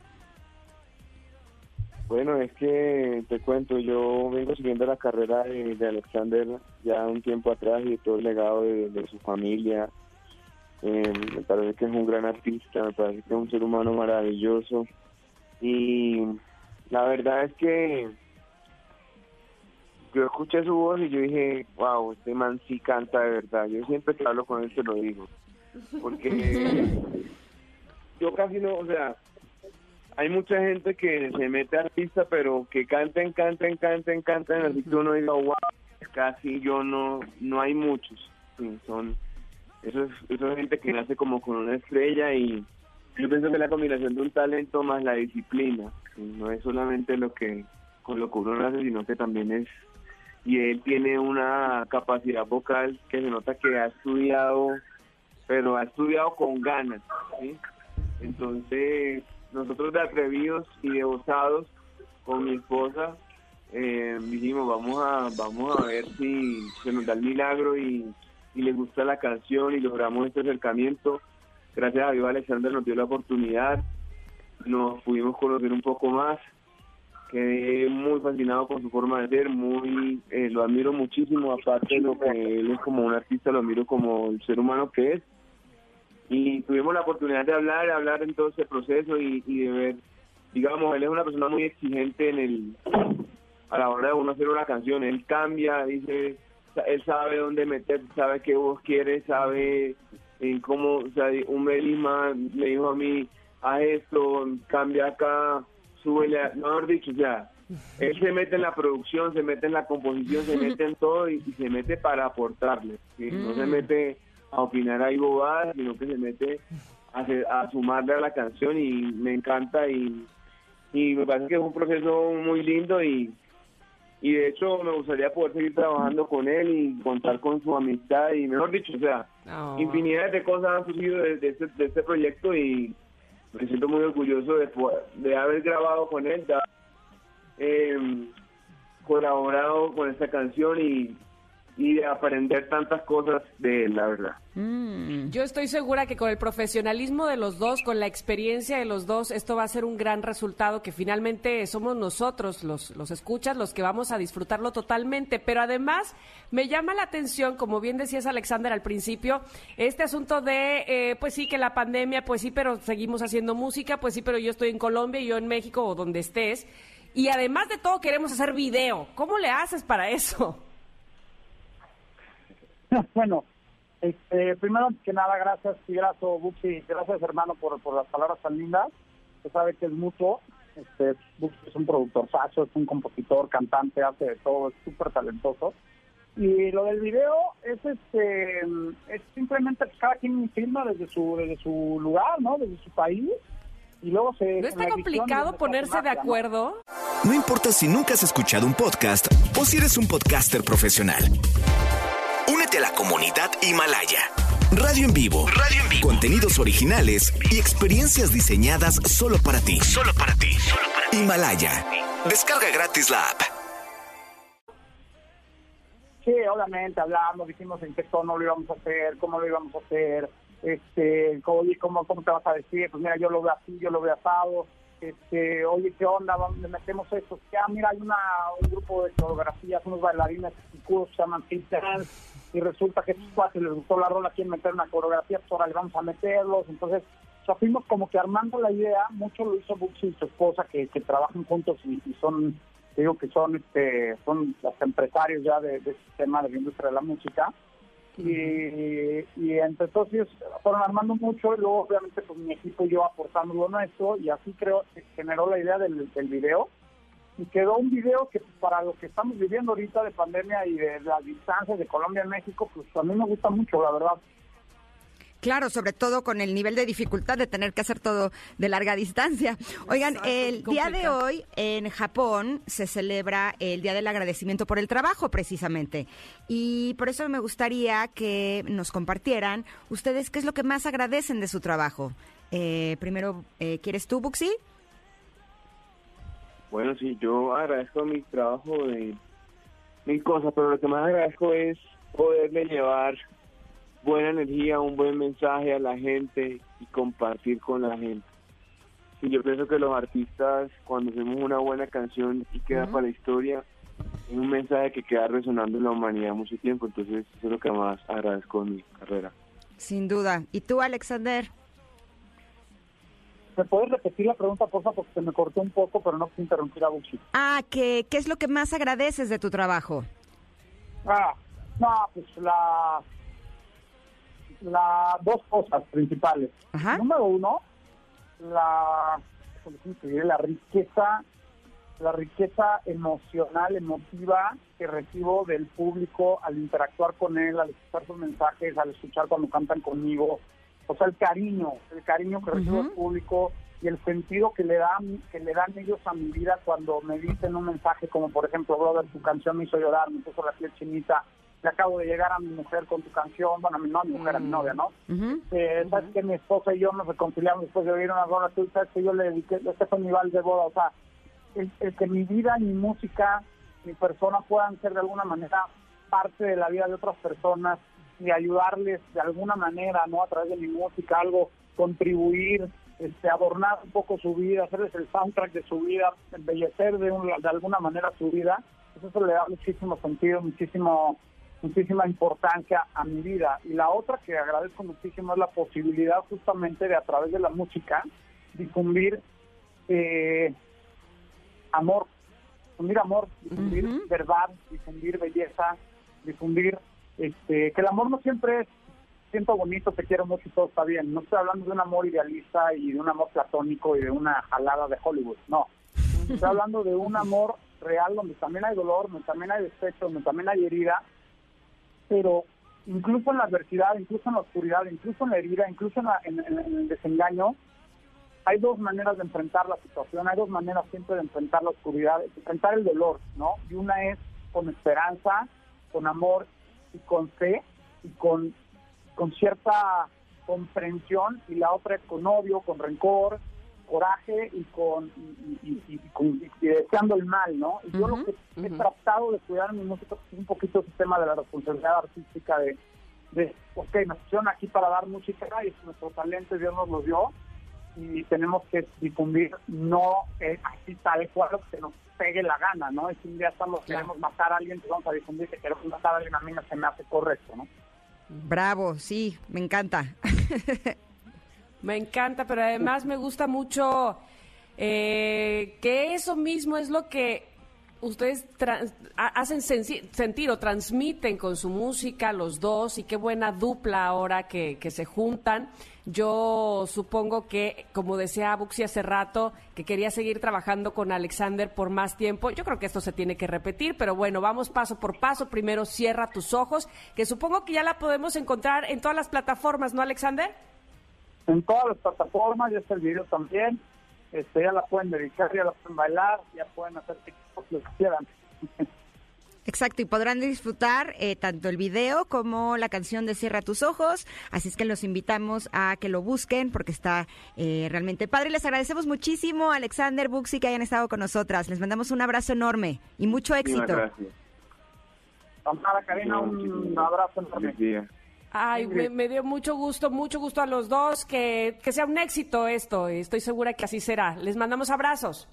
Bueno, es que te cuento, yo vengo siguiendo la carrera de, de Alexander ya un tiempo atrás y todo el legado de, de su familia. Eh, me parece que es un gran artista, me parece que es un ser humano maravilloso. Y la verdad es que yo escuché su voz y yo dije, wow, este man sí canta de verdad. Yo siempre que hablo con él se lo digo. Porque <laughs> yo casi no, o sea, hay mucha gente que se mete artista, pero que canten, canten, canten, canten, así que uno diga, wow, casi yo no, no hay muchos. Son, eso es, gente que nace como con una estrella y yo pienso que la combinación de un talento más la disciplina, no es solamente lo que, con lo que uno nace, sino que también es, y él tiene una capacidad vocal que se nota que ha estudiado, pero ha estudiado con ganas. Entonces, nosotros de atrevidos y de osados con mi esposa eh, dijimos vamos a vamos a ver si se nos da el milagro y, y le gusta la canción y logramos este acercamiento gracias a Dios Alexander nos dio la oportunidad nos pudimos conocer un poco más. Quedé muy fascinado con su forma de ser muy eh, lo admiro muchísimo aparte de lo que él es como un artista lo admiro como el ser humano que es y tuvimos la oportunidad de hablar, hablar en todo ese proceso y, y de ver, digamos, él es una persona muy exigente en el a la hora de uno hacer una canción, él cambia, dice, él sabe dónde meter, sabe qué voz quiere, sabe en cómo, o sea, un Melima me dijo a mí, haz esto, cambia acá, súbele, a- no haber dicho, o sea, él se mete en la producción, se mete en la composición, se mete en todo y, y se mete para aportarle. ¿sí? No se Mm. mete a opinar ahí bobadas, sino que se mete a, a sumarle a la canción y me encanta y, y me parece que es un proceso muy lindo y, y de hecho me gustaría poder seguir trabajando con él y contar con su amistad y mejor dicho, o sea, Oh. infinidad de cosas han surgido de, de este, de este proyecto y me siento muy orgulloso de, de haber grabado con él, de haber eh, colaborado con esta canción y, y de aprender tantas cosas de él, la verdad. Mm. Yo estoy segura que con el profesionalismo de los dos, con la experiencia de los dos, esto va a ser un gran resultado que finalmente somos nosotros, los, los escuchas, los que vamos a disfrutarlo totalmente. Pero además me llama la atención, como bien decías Alexander al principio, este asunto de, eh, pues sí, que la pandemia, pues sí, pero seguimos haciendo música, pues sí, pero yo estoy en Colombia y yo en México o donde estés. Y además de todo queremos hacer video. ¿Cómo le haces para eso? <laughs> bueno, este, primero que nada, gracias, Tigrazo, Buxi, gracias hermano por, por las palabras tan lindas. Se sabe que es mutuo. Este, Buxi es un productor sacho, es un compositor, cantante, hace de todo, es súper talentoso. Y lo del video es este es simplemente que cada quien filma desde su desde su lugar, ¿no? Desde su país. Y luego se ¿No está complicado ponerse de acuerdo? No importa si nunca has escuchado un podcast o si eres un podcaster profesional. Únete a la comunidad Himalaya. Radio en vivo. Radio en vivo. Contenidos originales y experiencias diseñadas solo para ti. Solo para ti. Himalaya. Descarga gratis la app. Sí, obviamente hablamos, dijimos en qué tono lo íbamos a hacer, cómo lo íbamos a hacer, este, oye, ¿cómo, cómo te vas a decir? Pues mira, yo lo veo así, yo lo veo asado, este, oye, ¿qué onda? Vamos, le metemos esto. Ya, mira, hay una, un grupo de coreografías, unos bailarines que se llaman Dance, y resulta que estos cuates les gustó la rola, quieren meter una coreografía, pues ahora le vamos a meterlos. Entonces, o fuimos como que armando la idea, mucho lo hizo Buxi y su esposa, que, que trabajan juntos y, son, digo que son, este, son los empresarios ya de, de este tema de la industria de la música. Y, y entre todos fueron armando mucho y luego obviamente pues mi equipo y yo aportando lo nuestro y así creo que generó la idea del video y quedó un video que para lo que estamos viviendo ahorita de pandemia y de las distancias de Colombia a México pues a mí me gusta mucho la verdad Claro, sobre todo con el nivel de dificultad de tener que hacer todo de larga distancia. Oigan, Exacto, el día de hoy en Japón se celebra el Día del Agradecimiento por el Trabajo, precisamente. Y por eso me gustaría que nos compartieran ustedes qué es lo que más agradecen de su trabajo. Eh, primero, eh, ¿quieres tú, Buxi? Bueno, sí, yo agradezco mi trabajo de mil cosas, pero lo que más agradezco es poderle llevar buena energía, un buen mensaje a la gente y compartir con la gente. Y yo pienso que los artistas, cuando hacemos una buena canción y queda para la historia, es un mensaje que queda resonando en la humanidad mucho tiempo, entonces eso es lo que más agradezco de mi carrera. Sin duda. ¿Y tú, Alexander? ¿Me puedes repetir la pregunta, por favor? Porque se me cortó un poco, pero no quise interrumpir a Buxi. Ah, ¿qué, ¿qué es lo que más agradeces de tu trabajo? Ah, no, pues la, la dos cosas principales. Ajá. Número uno, la, la riqueza, la riqueza emocional, emotiva que recibo del público al interactuar con él, al escuchar sus mensajes, al escuchar cuando cantan conmigo. O sea, el cariño, el cariño que recibo del público y el sentido que le dan que le dan ellos a mi vida cuando me dicen un mensaje como por ejemplo brother tu canción me hizo llorar me puso la piel chinita le acabo de llegar a mi mujer con tu canción bueno a mi, no a mi mujer a mi novia no eh, sabes que mi esposa y yo nos reconciliamos después de oír una rola tú sabes que yo le dediqué este fue mi vals de boda o sea el, el que mi vida mi música mi persona puedan ser de alguna manera parte de la vida de otras personas y ayudarles de alguna manera no a través de mi música algo contribuir este adornar un poco su vida hacerles el soundtrack de su vida embellecer de, un- de alguna manera su vida pues eso le da muchísimo sentido muchísimo muchísima importancia a mi vida. Y la otra que agradezco muchísimo es la posibilidad justamente de a través de la música difundir eh, amor, difundir amor, difundir verdad, difundir belleza, difundir este que el amor no siempre es siento bonito, te quiero mucho y todo está bien. No estoy hablando de un amor idealista y de un amor platónico y de una jalada de Hollywood, no. Estoy hablando de un amor real donde también hay dolor, donde también hay despecho, donde también hay herida, pero incluso en la adversidad, incluso en la oscuridad, incluso en la herida, incluso en, la- en- en- en el desengaño, hay dos maneras de enfrentar la situación, hay dos maneras siempre de enfrentar la oscuridad, de enfrentar el dolor, ¿no? Y una es con esperanza, con amor y con fe y con, con cierta comprensión, y la otra es con odio, con rencor, coraje y con y, y- y- y con- y deseando el mal, ¿no? Y yo lo que he tratado de cuidar en mi música es un poquito el tema de la responsabilidad artística de, de ok, nos pusieron aquí para dar música y es nuestro talento Dios nos lo dio y tenemos que difundir no eh, así tal cual lo que se nos pegue la gana, ¿no? Si un día estamos, queremos matar a alguien, pues vamos a difundir que queremos matar a alguien, a mí no se me hace correcto, ¿no? Bravo, sí, me encanta. <laughs> Me encanta, pero además me gusta mucho eh, que eso mismo es lo que ustedes hacen sentir o transmiten con su música los dos y qué buena dupla ahora que, que se juntan. Yo supongo que, como decía Buxi hace rato, que quería seguir trabajando con Alexander por más tiempo. Yo creo que esto se tiene que repetir, pero bueno, vamos paso por paso. Primero cierra tus ojos, que supongo que ya la podemos encontrar en todas las plataformas, ¿no, Alexander? En todas las plataformas, ya está el video también, este, ya la pueden dedicar, ya la pueden bailar, ya pueden hacer TikTok, lo que quieran. Exacto, y podrán disfrutar eh, tanto el video como la canción de Cierra tus ojos, así es que los invitamos a que lo busquen porque está eh, realmente padre. Les agradecemos muchísimo, Alexander, Buxi, que hayan estado con nosotras. Les mandamos un abrazo enorme y mucho éxito. gracias. Tamara, Karina, un abrazo enorme. Ay, me, me dio mucho gusto, mucho gusto a los dos, que, que sea un éxito esto, y estoy segura que así será. Les mandamos abrazos.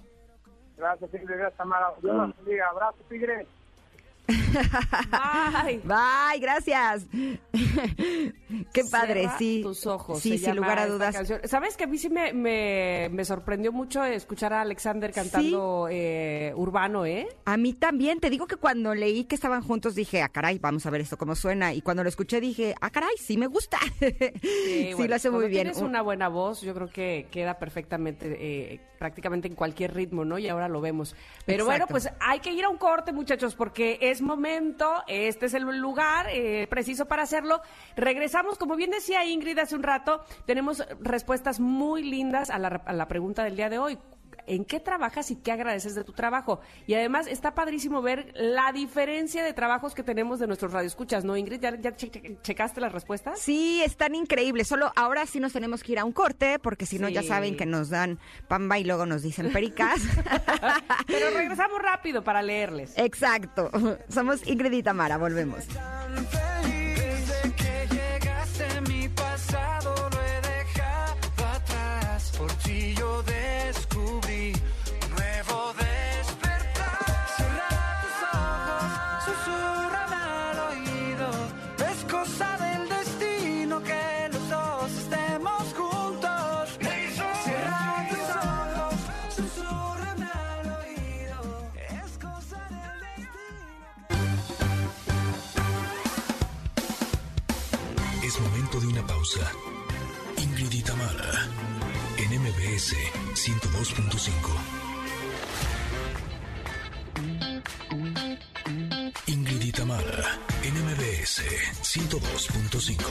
Gracias, Tigre, gracias, Tamara. Dios los bendiga. Abrazo, Tigre. Bye. Bye, gracias. Qué padre, Cierra sí. Tus ojos. Sí, sin lugar a dudas. canción. ¿Sabes que a mí sí me, me, me sorprendió mucho escuchar a Alexander cantando eh, urbano, eh? A mí también, te digo que cuando leí que estaban juntos dije, ah, caray, vamos a ver esto cómo suena. Y cuando lo escuché dije, ah, caray, sí me gusta. <laughs> Sí, bueno, lo hace muy bien. Tienes Un- una buena voz, yo creo que queda perfectamente, eh, prácticamente en cualquier ritmo, ¿no? Y ahora lo vemos. Pero bueno, pues hay que ir a un corte, muchachos, porque es momento, este es el lugar eh, preciso para hacerlo. Regresamos, como bien decía Ingrid hace un rato, tenemos respuestas muy lindas a la, a la pregunta del día de hoy. ¿En qué trabajas y qué agradeces de tu trabajo? Y además está padrísimo ver la diferencia de trabajos que tenemos de nuestros radioescuchas, ¿no, Ingrid? ¿Ya, ya che- che- checaste las respuestas? Sí, están increíbles. Solo ahora sí nos tenemos que ir a un corte, porque si no ya saben que nos dan pamba y luego nos dicen pericas. <laughs> Pero regresamos rápido para leerles. Exacto. Somos Ingrid y Tamara, volvemos. Desde que 102.5.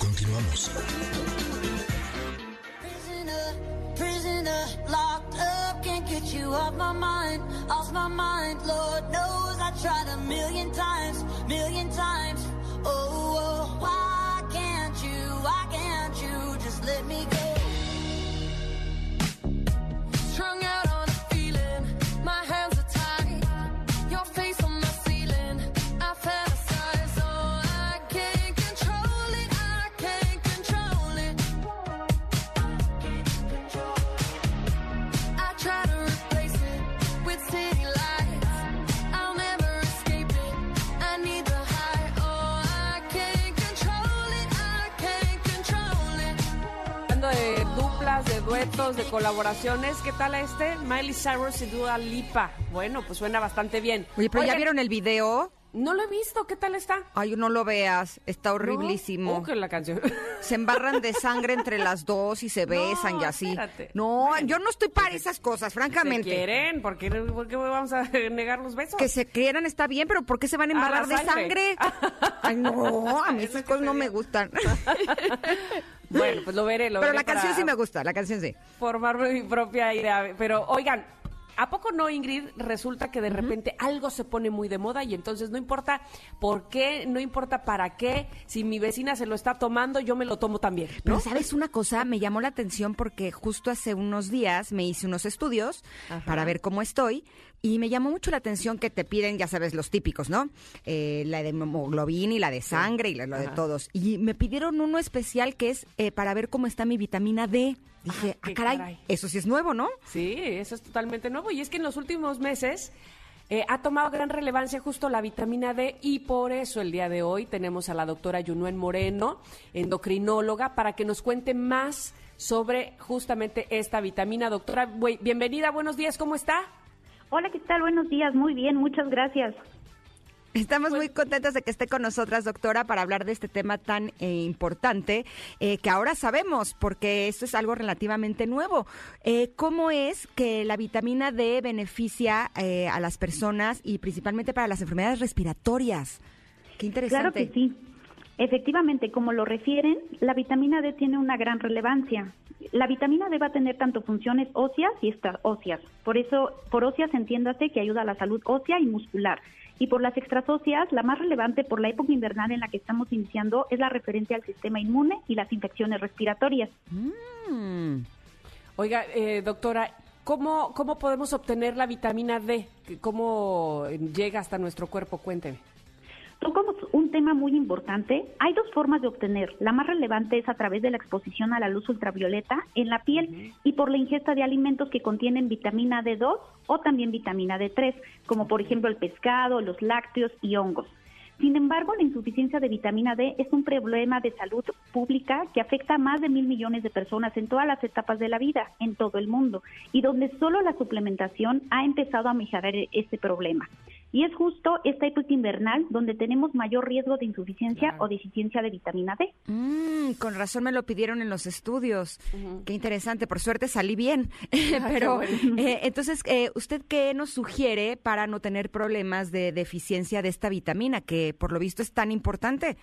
Continuamos. Prisoner, prisoner, locked up, can't get you off my mind, off my mind. Lord knows I tried a million times, million times. Duetos, de colaboraciones, ¿qué tal este? Miley Cyrus y Dua Lipa. Bueno, pues suena bastante bien. Oye, pero ya vieron el video. No lo he visto, ¿qué tal está? Ay, no lo veas, está horriblísimo. Oh, que la canción. <laughs> Se embarran de sangre entre las dos y se besan y así. espérate. No, yo no estoy para esas cosas, ¿Se francamente. quieren? ¿Por qué, por qué vamos a <laughs> negar los besos? Que se quieran está bien, pero ¿por qué se van a embarrar de sangre. <laughs> Ay, no, a mí esas cosas no me gustan. Bueno, pues lo veré, lo Pero veré la canción para sí me gusta, la canción sí. Formarme mi propia idea. Pero, oigan, ¿a poco no, Ingrid? Resulta que de repente algo se pone muy de moda y entonces no importa por qué, no importa para qué, si mi vecina se lo está tomando, yo me lo tomo también, ¿no? Pero sabes una cosa, me llamó la atención porque justo hace unos días me hice unos estudios Ajá. para ver cómo estoy y me llamó mucho la atención que te piden, ya sabes, los típicos, ¿no? Eh, la de hemoglobina y la de sangre y la, de todos. Y me pidieron uno especial que es eh, para ver cómo está mi vitamina D. Dije, Ah, ah, caray, caray. eso sí es nuevo, ¿no? Sí, eso es totalmente nuevo. Y es que en los últimos meses eh, ha tomado gran relevancia justo la vitamina D y por eso el día de hoy tenemos a la doctora Yunuen Moreno, endocrinóloga, para que nos cuente más sobre justamente esta vitamina. Doctora, bienvenida, buenos días, ¿cómo está? Hola, ¿qué tal? Buenos días, muy bien, muchas gracias. Estamos Pues muy contentas de que esté con nosotras, doctora, para hablar de este tema tan eh, importante eh, que ahora sabemos, porque esto es algo relativamente nuevo. Eh, ¿Cómo es que la vitamina D beneficia eh, a las personas y principalmente para las enfermedades respiratorias? Qué interesante. Claro que sí. Efectivamente, como lo refieren, la vitamina D tiene una gran relevancia. La vitamina D va a tener tanto funciones óseas y extraóseas. Por eso, por óseas entiéndase que ayuda a la salud ósea y muscular. Y por las extraóseas, la más relevante por la época invernal en la que estamos iniciando es la referente al sistema inmune y las infecciones respiratorias. Mm. Oiga, eh, doctora, ¿cómo, ¿cómo podemos obtener la vitamina D? ¿Cómo llega hasta nuestro cuerpo? Cuénteme. Tocamos un tema muy importante. Hay dos formas de obtener. La más relevante es a través de la exposición a la luz ultravioleta en la piel y por la ingesta de alimentos que contienen vitamina D2 o también vitamina D3, como por ejemplo el pescado, los lácteos y hongos. Sin embargo, la insuficiencia de vitamina D es un problema de salud pública que afecta a más de mil millones de personas en todas las etapas de la vida, en todo el mundo, y donde solo la suplementación ha empezado a mejorar este problema. Y es justo esta época invernal donde tenemos mayor riesgo de insuficiencia o deficiencia de vitamina D. Mm, con razón me lo pidieron en los estudios. Qué interesante. Por suerte salí bien. <laughs> Pero eh, entonces, eh, ¿usted qué nos sugiere para no tener problemas de deficiencia de esta vitamina que por lo visto es tan importante?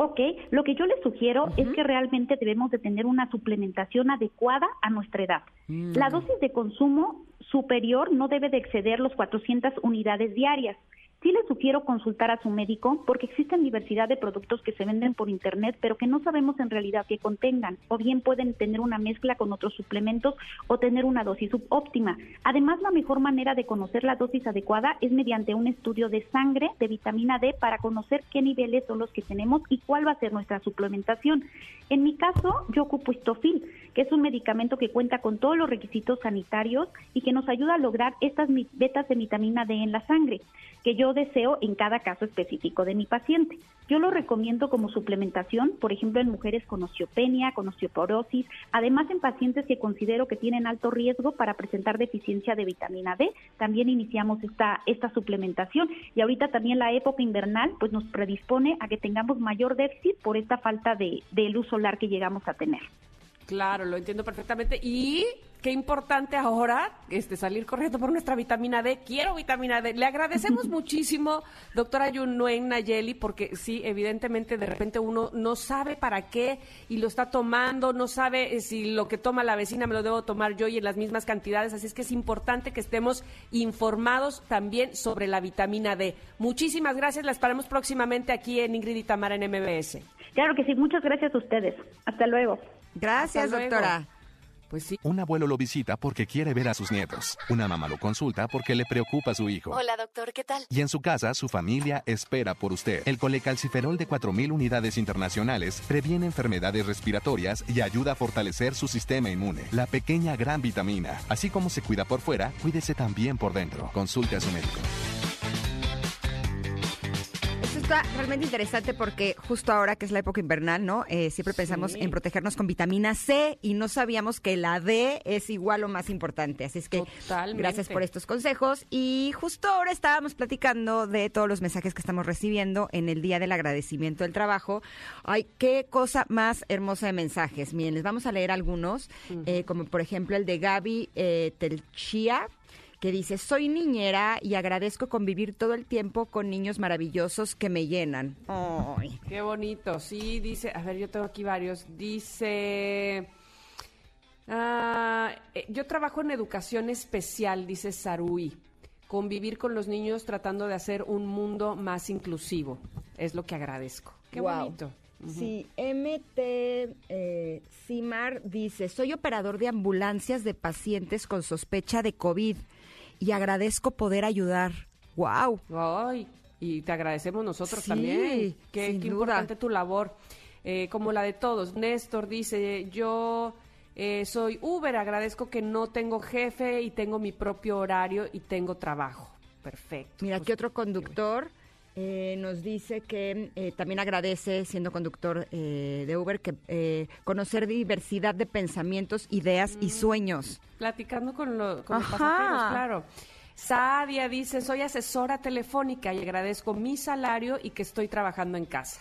Ok, lo que yo les sugiero es que realmente debemos de tener una suplementación adecuada a nuestra edad. La dosis de consumo superior no debe de exceder los 400 unidades diarias. Sí les sugiero consultar a su médico porque existen diversidad de productos que se venden por internet pero que no sabemos en realidad qué contengan o bien pueden tener una mezcla con otros suplementos o tener una dosis subóptima. Además, la mejor manera de conocer la dosis adecuada es mediante un estudio de sangre de vitamina D para conocer qué niveles son los que tenemos y cuál va a ser nuestra suplementación. En mi caso, yo ocupo Histofil, que es un medicamento que cuenta con todos los requisitos sanitarios y que nos ayuda a lograr estas betas de vitamina D en la sangre, que yo deseo en cada caso específico de mi paciente. Yo lo recomiendo como suplementación, por ejemplo, en mujeres con osteopenia, con osteoporosis, además en pacientes que considero que tienen alto riesgo para presentar deficiencia de vitamina D, también iniciamos esta, esta suplementación. Y ahorita también la época invernal pues nos predispone a que tengamos mayor déficit por esta falta de, de luz solar que llegamos a tener. Claro, lo entiendo perfectamente. Y qué importante ahora este, salir corriendo por nuestra vitamina D. Quiero vitamina D. Le agradecemos <laughs> muchísimo, doctora Yunuen Nayeli, porque sí, evidentemente de repente uno no sabe para qué y lo está tomando, no sabe eh, si lo que toma la vecina me lo debo tomar yo y en las mismas cantidades. Así es que es importante que estemos informados también sobre la vitamina D. Muchísimas gracias. La esperamos próximamente aquí en Ingrid y Tamara en MBS. Claro que sí, muchas gracias a ustedes. Hasta luego. Gracias, Hasta luego. doctora. Pues sí. Un abuelo lo visita porque quiere ver a sus nietos. Una mamá lo consulta porque le preocupa a su hijo. Hola, doctor, ¿qué tal? Y en su casa, su familia espera por usted. El colecalciferol de 4.000 unidades internacionales previene enfermedades respiratorias y ayuda a fortalecer su sistema inmune. La pequeña gran vitamina. Así como se cuida por fuera, cuídese también por dentro. Consulte a su médico. Está realmente interesante porque justo ahora que es la época invernal, ¿no? Eh, siempre pensamos Sí. en protegernos con vitamina C y no sabíamos que la D es igual o más importante. Así es que Totalmente. gracias por estos consejos. Y justo ahora estábamos platicando de todos los mensajes que estamos recibiendo en el Día del Agradecimiento del Trabajo. Ay, qué cosa más hermosa de mensajes. Miren, les vamos a leer algunos, eh, como por ejemplo el de Gaby eh, Telchia que dice, soy niñera y agradezco convivir todo el tiempo con niños maravillosos que me llenan. Ay. Qué bonito, sí, dice, a ver, yo tengo aquí varios, dice, ah, eh, yo trabajo en educación especial, dice Sarui, convivir con los niños tratando de hacer un mundo más inclusivo, es lo que agradezco. Qué bonito. Sí, MT eh, Simar dice, soy operador de ambulancias de pacientes con sospecha de COVID y agradezco poder ayudar. ¡Wow! Ay, y te agradecemos nosotros Sí, también. Qué, sin qué duda. importante tu labor, eh, como la de todos. Néstor dice, yo eh, soy Uber, agradezco que no tengo jefe y tengo mi propio horario y tengo trabajo. Perfecto. Mira, aquí otro conductor eh, nos dice que eh, también agradece, siendo conductor eh, de Uber, que eh, conocer diversidad de pensamientos, ideas y sueños. Platicando con, lo- con los pasajeros, claro. Sadia dice, soy asesora telefónica y agradezco mi salario y que estoy trabajando en casa.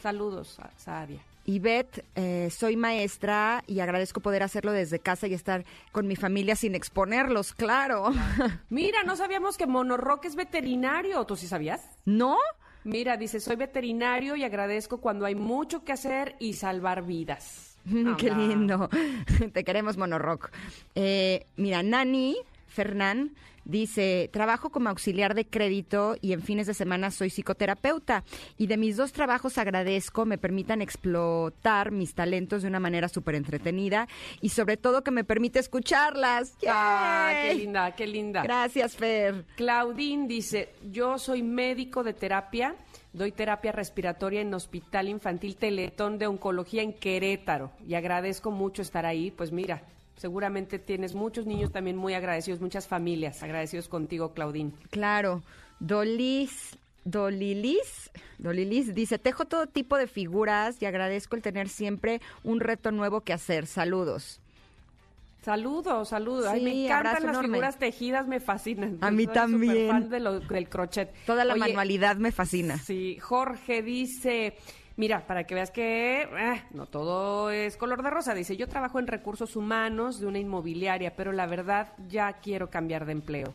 Saludos, Sa- Sadia. Ivette, eh, soy maestra y agradezco poder hacerlo desde casa y estar con mi familia sin exponerlos, claro. <laughs> Mira, no sabíamos que Monorock es veterinario. ¿Tú sí sabías? ¿No? Mira, dice, soy veterinario y agradezco cuando hay mucho que hacer y salvar vidas. <laughs> Qué lindo. <laughs> Te queremos, Monorock. Eh, mira, Nani Fernán dice, trabajo como auxiliar de crédito y en fines de semana soy psicoterapeuta. Y de mis dos trabajos agradezco me permitan explotar mis talentos de una manera súper entretenida y sobre todo que me permite escucharlas. Ah, qué linda, qué linda. Gracias, Fer. Claudín dice, yo soy médico de terapia, doy terapia respiratoria en Hospital Infantil Teletón de Oncología en Querétaro y agradezco mucho estar ahí. Pues mira, seguramente tienes muchos niños también muy agradecidos, muchas familias agradecidos contigo, Claudín. Claro. Dolis, Dolilis, Dolilis dice, tejo todo tipo de figuras y agradezco el tener siempre un reto nuevo que hacer. Saludos. Saludos, saludos. Ay, Sí, me encantan las enorme. figuras tejidas, me fascinan. A mí Soy también. de lo- del crochet. Toda la Oye, manualidad me fascina. Sí, Jorge dice, mira, para que veas que eh, no todo es color de rosa, dice, yo trabajo en recursos humanos de una inmobiliaria, pero la verdad ya quiero cambiar de empleo.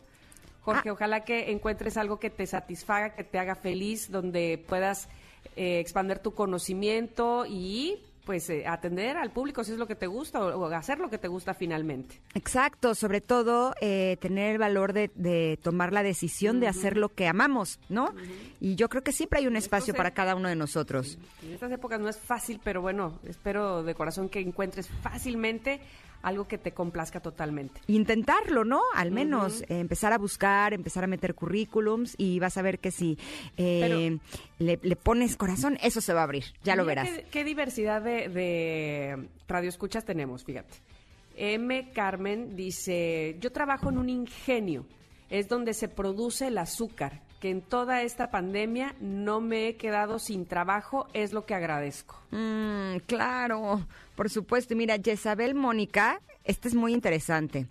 Jorge, Ah. ojalá que encuentres algo que te satisfaga, que te haga feliz, donde puedas eh, expandir tu conocimiento y pues eh, atender al público si es lo que te gusta o, o hacer lo que te gusta finalmente. Exacto, sobre todo eh, tener el valor de, de tomar la decisión de hacer lo que amamos, ¿no? Y yo creo que siempre hay un espacio se- para cada uno de nosotros. En estas épocas no es fácil, pero bueno, espero de corazón que encuentres fácilmente algo que te complazca totalmente. Intentarlo, ¿no? Al menos eh, empezar a buscar, empezar a meter currículums y vas a ver que si eh, le, le pones corazón, eso se va a abrir, ya lo verás. Qué, qué diversidad de, de radioescuchas tenemos, fíjate. M. Carmen dice, yo trabajo en un ingenio, es donde se produce el azúcar, que en toda esta pandemia no me he quedado sin trabajo, es lo que agradezco. Mm, claro, por supuesto. Mira, Jezabel Mónica, este es muy interesante.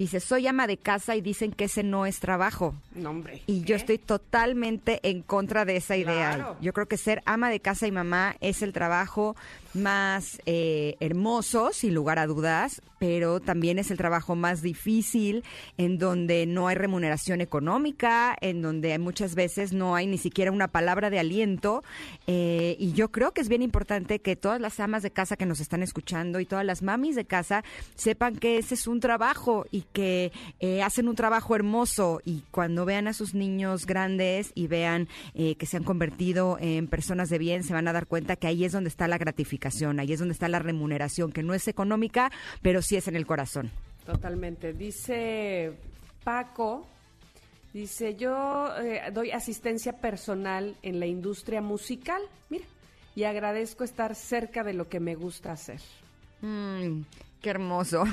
Dice, soy ama de casa y dicen que ese no es trabajo. No, hombre. Y yo estoy totalmente en contra de esa idea. Claro. Yo creo que ser ama de casa y mamá es el trabajo más eh, hermoso, sin lugar a dudas, pero también es el trabajo más difícil, en donde no hay remuneración económica, en donde muchas veces no hay ni siquiera una palabra de aliento. eh, y yo creo que es bien importante que todas las amas de casa que nos están escuchando y todas las mamis de casa sepan que ese es un trabajo y que eh, hacen un trabajo hermoso y cuando vean a sus niños grandes y vean eh, que se han convertido en personas de bien, se van a dar cuenta que ahí es donde está la gratificación, ahí es donde está la remuneración, que no es económica, pero sí es en el corazón. Totalmente. Dice Paco, dice, yo eh, doy asistencia personal en la industria musical, mira, y agradezco estar cerca de lo que me gusta hacer. Mm, qué hermoso.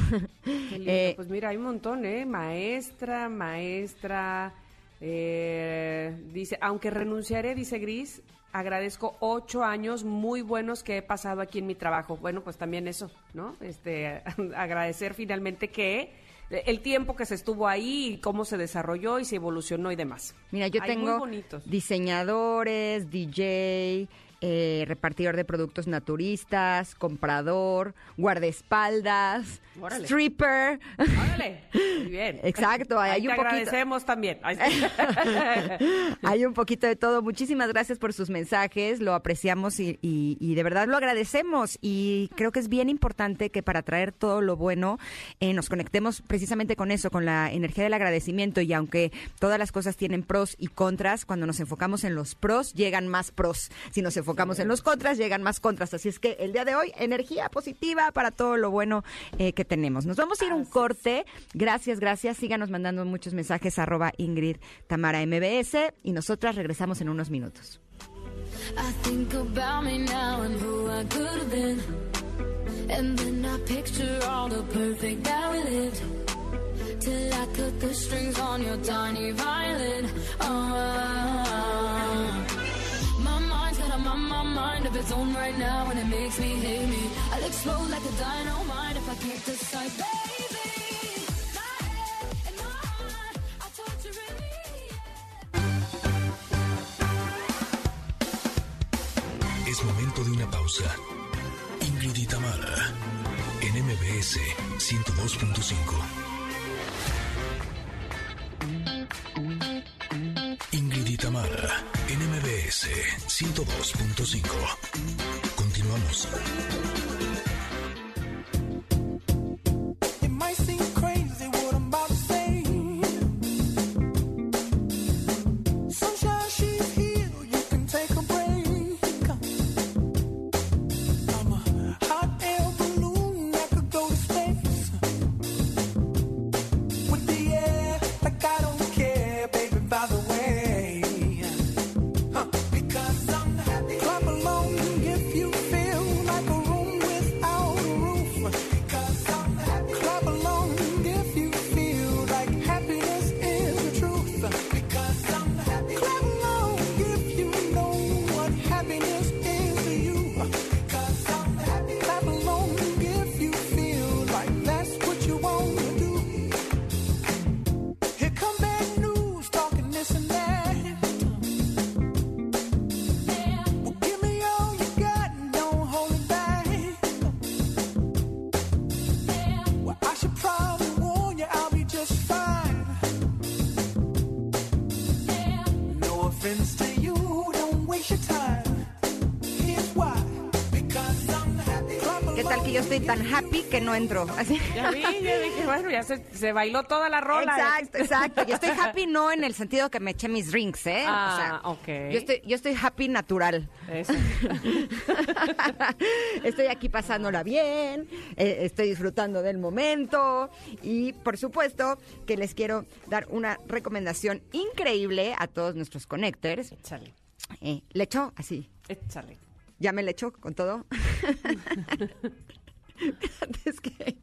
Qué lindo. <laughs> Eh, pues mira, hay un montón, ¿eh? Maestra, maestra, Eh, dice, aunque renunciaré, dice Gris, agradezco ocho años muy buenos que he pasado aquí en mi trabajo. Bueno, pues también eso, ¿no? Este, <laughs> agradecer finalmente que el tiempo que se estuvo ahí y cómo se desarrolló y se evolucionó y demás. Mira, yo Hay tengo diseñadores, DJ, eh, repartidor de productos naturistas, comprador, guardaespaldas, Órale. stripper. Órale, muy bien. <laughs> Exacto, hay, Ahí hay un te poquito. agradecemos también. <laughs> Hay un poquito de todo. Muchísimas gracias por sus mensajes, lo apreciamos y, y- y de verdad lo agradecemos. Y creo que es bien importante que para traer todo lo bueno eh, nos conectemos precisamente con eso, con la energía del agradecimiento. Y aunque todas las cosas tienen pros y contras, cuando nos enfocamos en los pros, llegan más pros. Si nos enfocamos en los contras, llegan más contras. Así es que el día de hoy, energía positiva para todo lo bueno eh, que tenemos. Nos vamos a ir un corte. Gracias, gracias. Síganos mandando muchos mensajes arroba Ingrid Tamara MBS y nosotras regresamos en unos minutos. I think about me now and who I could have been. And then I picture all the perfect that we lived. Till I cut the strings on your tiny violin. Oh, got a my, mind of its own right now, and it makes me hate me. I'll explode like a dynamite if I can't decide, baby. Es momento de una pausa. Ingrid y en MBS 102.5. Ingrid y Tamara, en MBS 102.5. Continuamos. Estoy tan happy que no entro? Así. Ya vi, yo dije, bueno, ya se, se bailó toda la rola. Exacto, exacto. Yo estoy happy no en el sentido que me eché mis drinks, ¿eh? Ah, o ok. Yo estoy, yo estoy happy natural. Eso. <laughs> estoy aquí pasándola bien, eh, estoy disfrutando del momento y por supuesto que les quiero dar una recomendación increíble a todos nuestros connectors. Échale. Eh, ¿Le echó? Así. Échale. ¿Ya me le echó con todo? <laughs> <laughs> es que...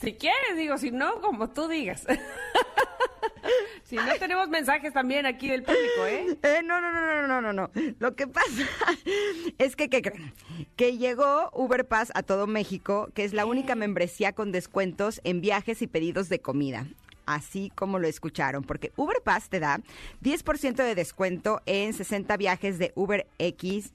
Si quieres, digo, si no, como tú digas. <laughs> si no, tenemos mensajes también aquí del público, ¿eh? Eh, no, no, no, no, no, no, no. Lo que pasa <laughs> es que, ¿qué creen? Que llegó Uber Pass a todo México, que es la única membresía con descuentos en viajes y pedidos de comida. Así como lo escucharon, porque Uber Pass te da 10% de descuento en 60 viajes de Uber X,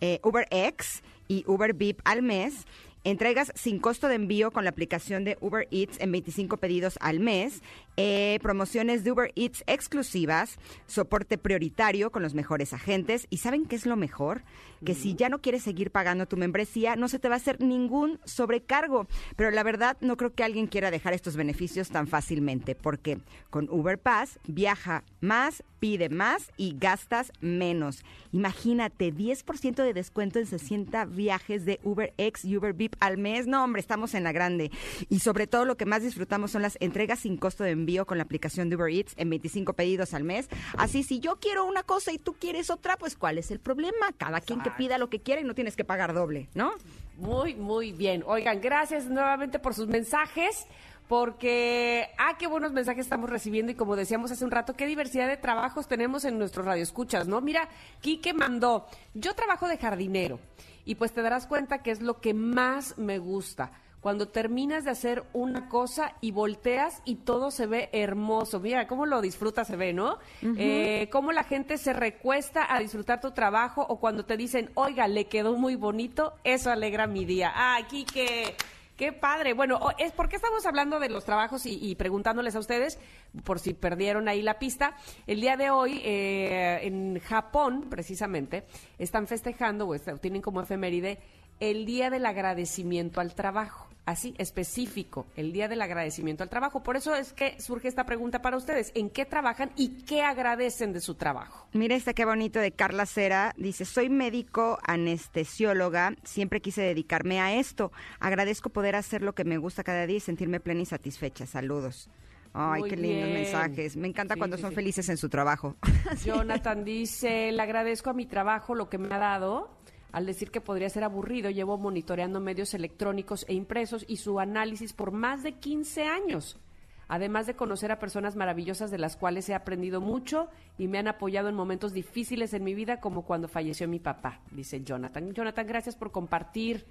eh, Uber X y Uber VIP al mes. Entregas sin costo de envío con la aplicación de Uber Eats en 25 pedidos al mes. eh, promociones de Uber Eats exclusivas. Soporte prioritario con los mejores agentes. ¿Y saben qué es lo mejor? Que si ya no quieres seguir pagando tu membresía, no se te va a hacer ningún sobrecargo. Pero la verdad, no creo que alguien quiera dejar estos beneficios tan fácilmente. Porque con Uber Pass viaja más, pide más y gastas menos. Imagínate, 10% de descuento en 60 viajes de Uber X y Uber VIP al mes. No, hombre, estamos en la grande. Y sobre todo lo que más disfrutamos son las entregas sin costo de envío con la aplicación de Uber Eats en 25 pedidos al mes. Así, si yo quiero una cosa y tú quieres otra, pues ¿cuál es el problema? Cada quien que pida lo que quiera y no tienes que pagar doble, ¿no? Muy, muy bien. Oigan, gracias nuevamente por sus mensajes. porque, ah, qué buenos mensajes estamos recibiendo y como decíamos hace un rato, qué diversidad de trabajos tenemos en nuestros radioescuchas, ¿no? Mira, Quique mandó, yo trabajo de jardinero y pues te darás cuenta que es lo que más me gusta. Cuando terminas de hacer una cosa y volteas y todo se ve hermoso. Mira, cómo lo disfrutas, se ve, ¿no? Eh, cómo la gente se recuesta a disfrutar tu trabajo o cuando te dicen, oiga, le quedó muy bonito, eso alegra mi día. Ah, Quique, Qué padre. Bueno, es ¿por qué estamos hablando de los trabajos y, y preguntándoles a ustedes, por si perdieron ahí la pista? El día de hoy, eh, en Japón, precisamente, están festejando, o está- tienen como efeméride, el Día del Agradecimiento al Trabajo. Así, específico, el Día del Agradecimiento al Trabajo. Por eso es que surge esta pregunta para ustedes. ¿En qué trabajan y qué agradecen de su trabajo? Mira este qué bonito de Carla Cera. Dice, soy médico anestesióloga, siempre quise dedicarme a esto. Agradezco poder hacer lo que me gusta cada día y sentirme plena y satisfecha. Saludos. Ay, Muy qué lindos bien. mensajes. Me encanta Sí, cuando sí, son sí. felices en su trabajo. <laughs> Jonathan dice, le agradezco a mi trabajo lo que me ha dado. Al decir que podría ser aburrido, llevo monitoreando medios electrónicos e impresos y su análisis por más de 15 años. Además de conocer a personas maravillosas de las cuales he aprendido mucho y me han apoyado en momentos difíciles en mi vida, como cuando falleció mi papá, dice Jonathan. Jonathan, gracias por compartir.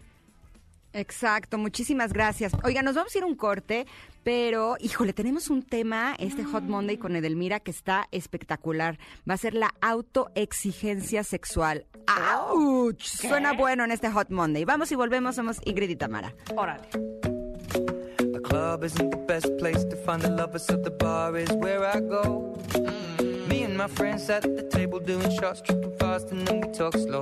Exacto, muchísimas gracias. Oiga, nos vamos a ir a un corte, pero híjole, tenemos un tema, este Hot Monday con Edelmira, que está espectacular. Va a ser la autoexigencia sexual. ¡Auch! Suena bueno en este Hot Monday. Vamos y volvemos, somos Ingrid y Tamara. Órale. The club isn't the best place to find the lovers, so the bar is where I go. Me and my friends at the table doing shots, tripping fast, and then we talk slow.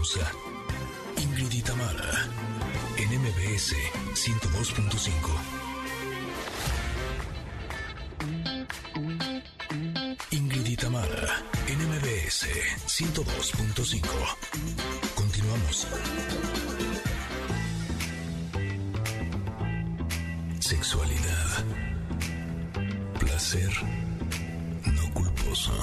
pausa. Ingrid en MBS 102.5. Ingrid y en MBS 102.5. Continuamos. Sexualidad. Placer no culposo.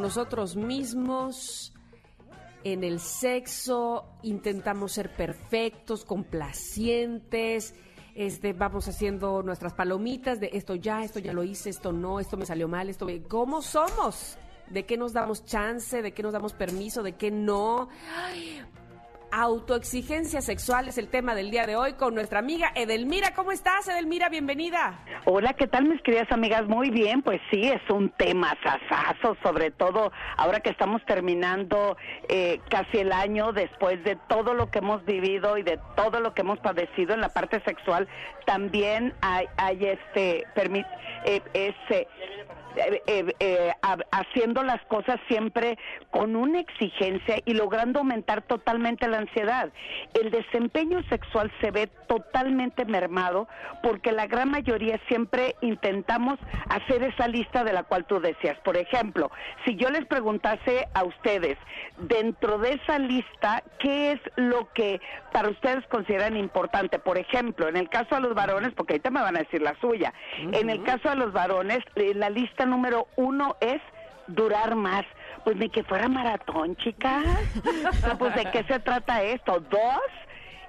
Nosotros mismos? En el sexo intentamos ser perfectos, complacientes, este, vamos haciendo nuestras palomitas de esto ya, esto ya lo hice, esto no, esto me salió mal, esto... ¿Cómo somos? ¿De qué nos damos chance? ¿De qué nos damos permiso? ¿De qué no? Ay, autoexigencia sexual es el tema del día de hoy con nuestra amiga Edelmira. ¿Cómo estás, Edelmira? Bienvenida. Hola, ¿qué tal mis queridas amigas? Muy bien, pues sí, es un tema sasazo, sobre todo ahora que estamos terminando eh, casi el año después de todo lo que hemos vivido y de todo lo que hemos padecido en la parte sexual, también hay, este, permi- eh, ese... eh, eh, eh, ha- haciendo las cosas siempre con una exigencia y logrando aumentar totalmente la ansiedad. El desempeño sexual se ve totalmente mermado porque la gran mayoría siempre intentamos hacer esa lista de la cual tú decías. Por ejemplo, si yo les preguntase a ustedes, dentro de esa lista, ¿qué es lo que para ustedes consideran importante? Por ejemplo, en el caso de los varones, porque ahorita me van a decir la suya, en el caso de los varones, eh, la lista número uno es durar más. Pues ni que fuera maratón, chicas. Pues de qué se trata esto. Dos,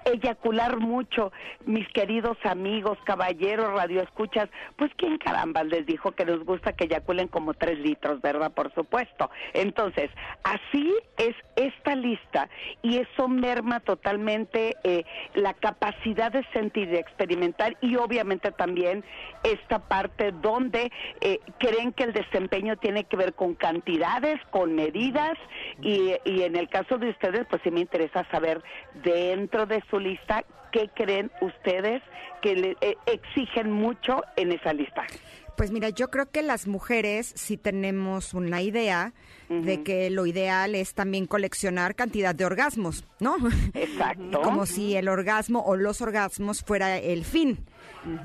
eyacular mucho. Mis queridos amigos, caballeros, radioescuchas, pues quién caramba les dijo que les gusta que eyaculen como tres litros, ¿verdad? Por supuesto. Entonces, así es esta lista y eso merma totalmente eh, la capacidad de sentir, de experimentar y obviamente también esta parte donde eh, creen que el desempeño tiene que ver con cantidades, con medidas y, y en el caso de ustedes pues sí me interesa saber dentro de su lista qué creen ustedes que le eh, exigen mucho en esa lista. Pues mira, yo creo que las mujeres sí tenemos una idea de que lo ideal es también coleccionar cantidad de orgasmos, ¿no? Exacto. <laughs> Como si el orgasmo o los orgasmos fuera el fin.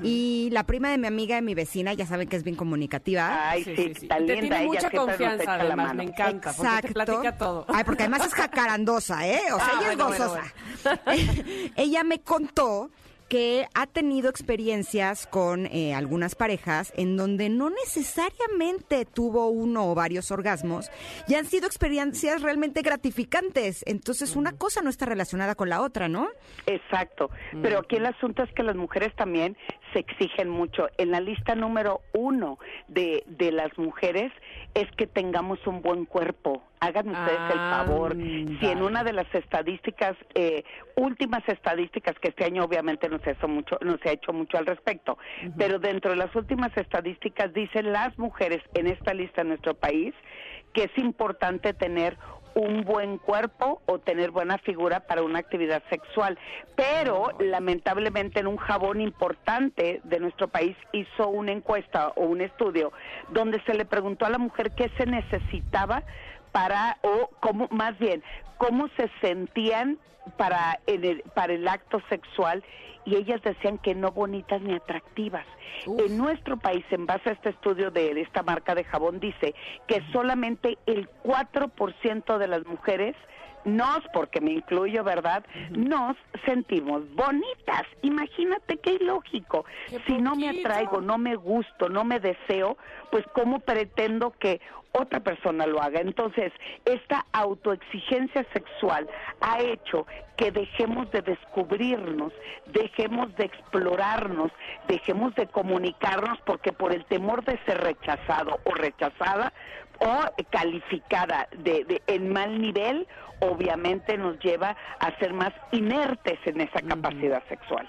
Y la prima de mi amiga y mi vecina, ya saben que es bien comunicativa. Ay, sí, está Te linda, tiene ella mucha nos confianza, además, mano. me encanta, porque te Exacto. platica todo. Ay, porque además es jacarandosa, ¿eh? O sea, Ah, <laughs> ella es bueno, bueno, gozosa. <laughs> ella me contó que ha tenido experiencias con eh, algunas parejas en donde no necesariamente tuvo uno o varios orgasmos y han sido experiencias realmente gratificantes. Entonces, una cosa no está relacionada con la otra, ¿no? Exacto, pero aquí el asunto es que las mujeres también se exigen mucho. En la lista número uno de, de las mujeres es que tengamos un buen cuerpo. Hagan ustedes el favor. Si en una de las estadísticas, eh, últimas estadísticas, que este año obviamente no se, ha hecho mucho, no se ha hecho mucho al respecto, pero dentro de las últimas estadísticas dicen las mujeres en esta lista en nuestro país que es importante tener un buen cuerpo o tener buena figura para una actividad sexual. Pero lamentablemente en un jabón importante de nuestro país hizo una encuesta o un estudio donde se le preguntó a la mujer qué se necesitaba para o cómo más bien cómo se sentían para en el, para el acto sexual y ellas decían que no bonitas ni atractivas. En nuestro país, en base a este estudio de, de esta marca de jabón, dice que solamente el 4% de las mujeres nos, porque me incluyo, ¿verdad? Nos sentimos bonitas. Imagínate qué ilógico. Si no me atraigo, no me gusto, no me deseo, pues ¿cómo pretendo que otra persona lo haga? Entonces, esta autoexigencia sexual ha hecho que dejemos de descubrirnos, dejemos de explorarnos, dejemos de comunicarnos porque por el temor de ser rechazado o rechazada o calificada de, de en mal nivel, obviamente nos lleva a ser más inertes en esa capacidad sexual.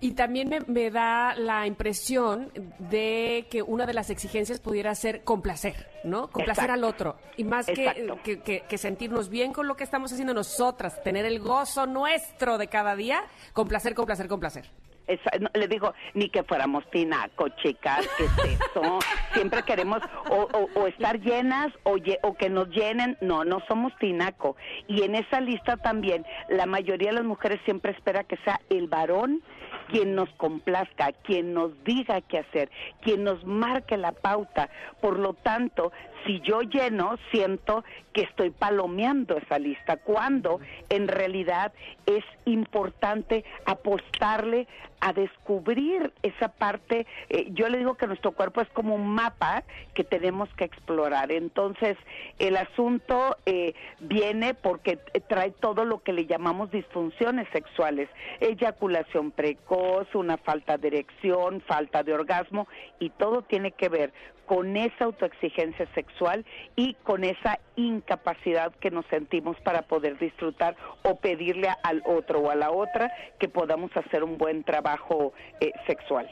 Y también me, me da la impresión de que una de las exigencias pudiera ser complacer, ¿no? Complacer Exacto. al otro. Y más que, que- que sentirnos bien con lo que estamos haciendo nosotras, tener el gozo nuestro de cada día, complacer, complacer, complacer. Esa- no, le digo, ni que fuéramos tinaco, chicas, ¿qué es eso? <laughs> Siempre queremos o, o- o estar llenas o, o que nos llenen. No, no somos tinaco. Y en esa lista también, la mayoría de las mujeres siempre espera que sea el varón quien nos complazca, quien nos diga qué hacer, quien nos marque la pauta. Por lo tanto, si yo lleno, siento que estoy palomeando esa lista, cuando en realidad es importante apostarle a descubrir esa parte. eh, yo le digo que nuestro cuerpo es como un mapa que tenemos que explorar. Entonces, el asunto eh, viene porque trae todo lo que le llamamos disfunciones sexuales, eyaculación precoz, una falta de erección, falta de orgasmo, y todo tiene que ver con esa autoexigencia sexual y con esa incapacidad que nos sentimos para poder disfrutar o pedirle al otro o a la otra que podamos hacer un buen trabajo eh, sexual.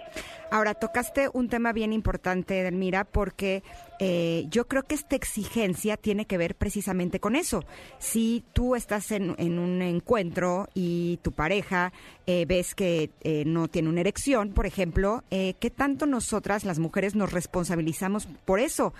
Ahora, tocaste un tema bien importante, Delmira, porque eh, yo creo que esta exigencia tiene que ver precisamente con eso. Si tú estás en, un encuentro y tu pareja eh, ves que eh, no tiene una erección, por ejemplo, eh, ¿qué tanto nosotras, las mujeres, nos responsabilizamos por eso?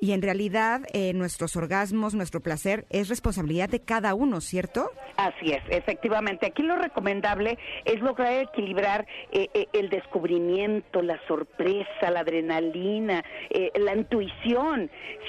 Y en realidad, eh, nuestros orgasmos, nuestro placer, es responsabilidad de cada uno, ¿cierto? Así es, efectivamente. Aquí lo recomendable es lograr equilibrar el descubrimiento, la sorpresa, la adrenalina, la intuición,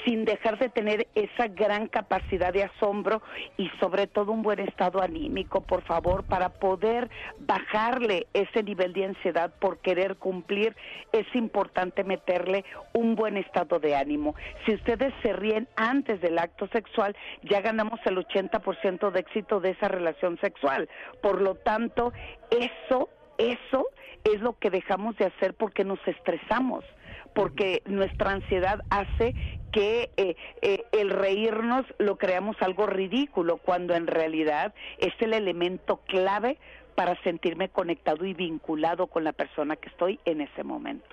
sin dejar de tener esa gran capacidad de asombro y sobre todo un buen estado anímico, por favor, para poder bajarle ese nivel de ansiedad por querer cumplir. Es importante meterle un buen estado de ánimo. Si ustedes se ríen antes del acto sexual, ya ganamos el 80% de éxito de esa relación sexual. Por lo tanto, eso, eso es lo que dejamos de hacer porque nos estresamos porque nuestra ansiedad hace que eh, eh, el reírnos lo creamos algo ridículo, cuando en realidad es el elemento clave para sentirme conectado y vinculado con la persona que estoy en ese momento.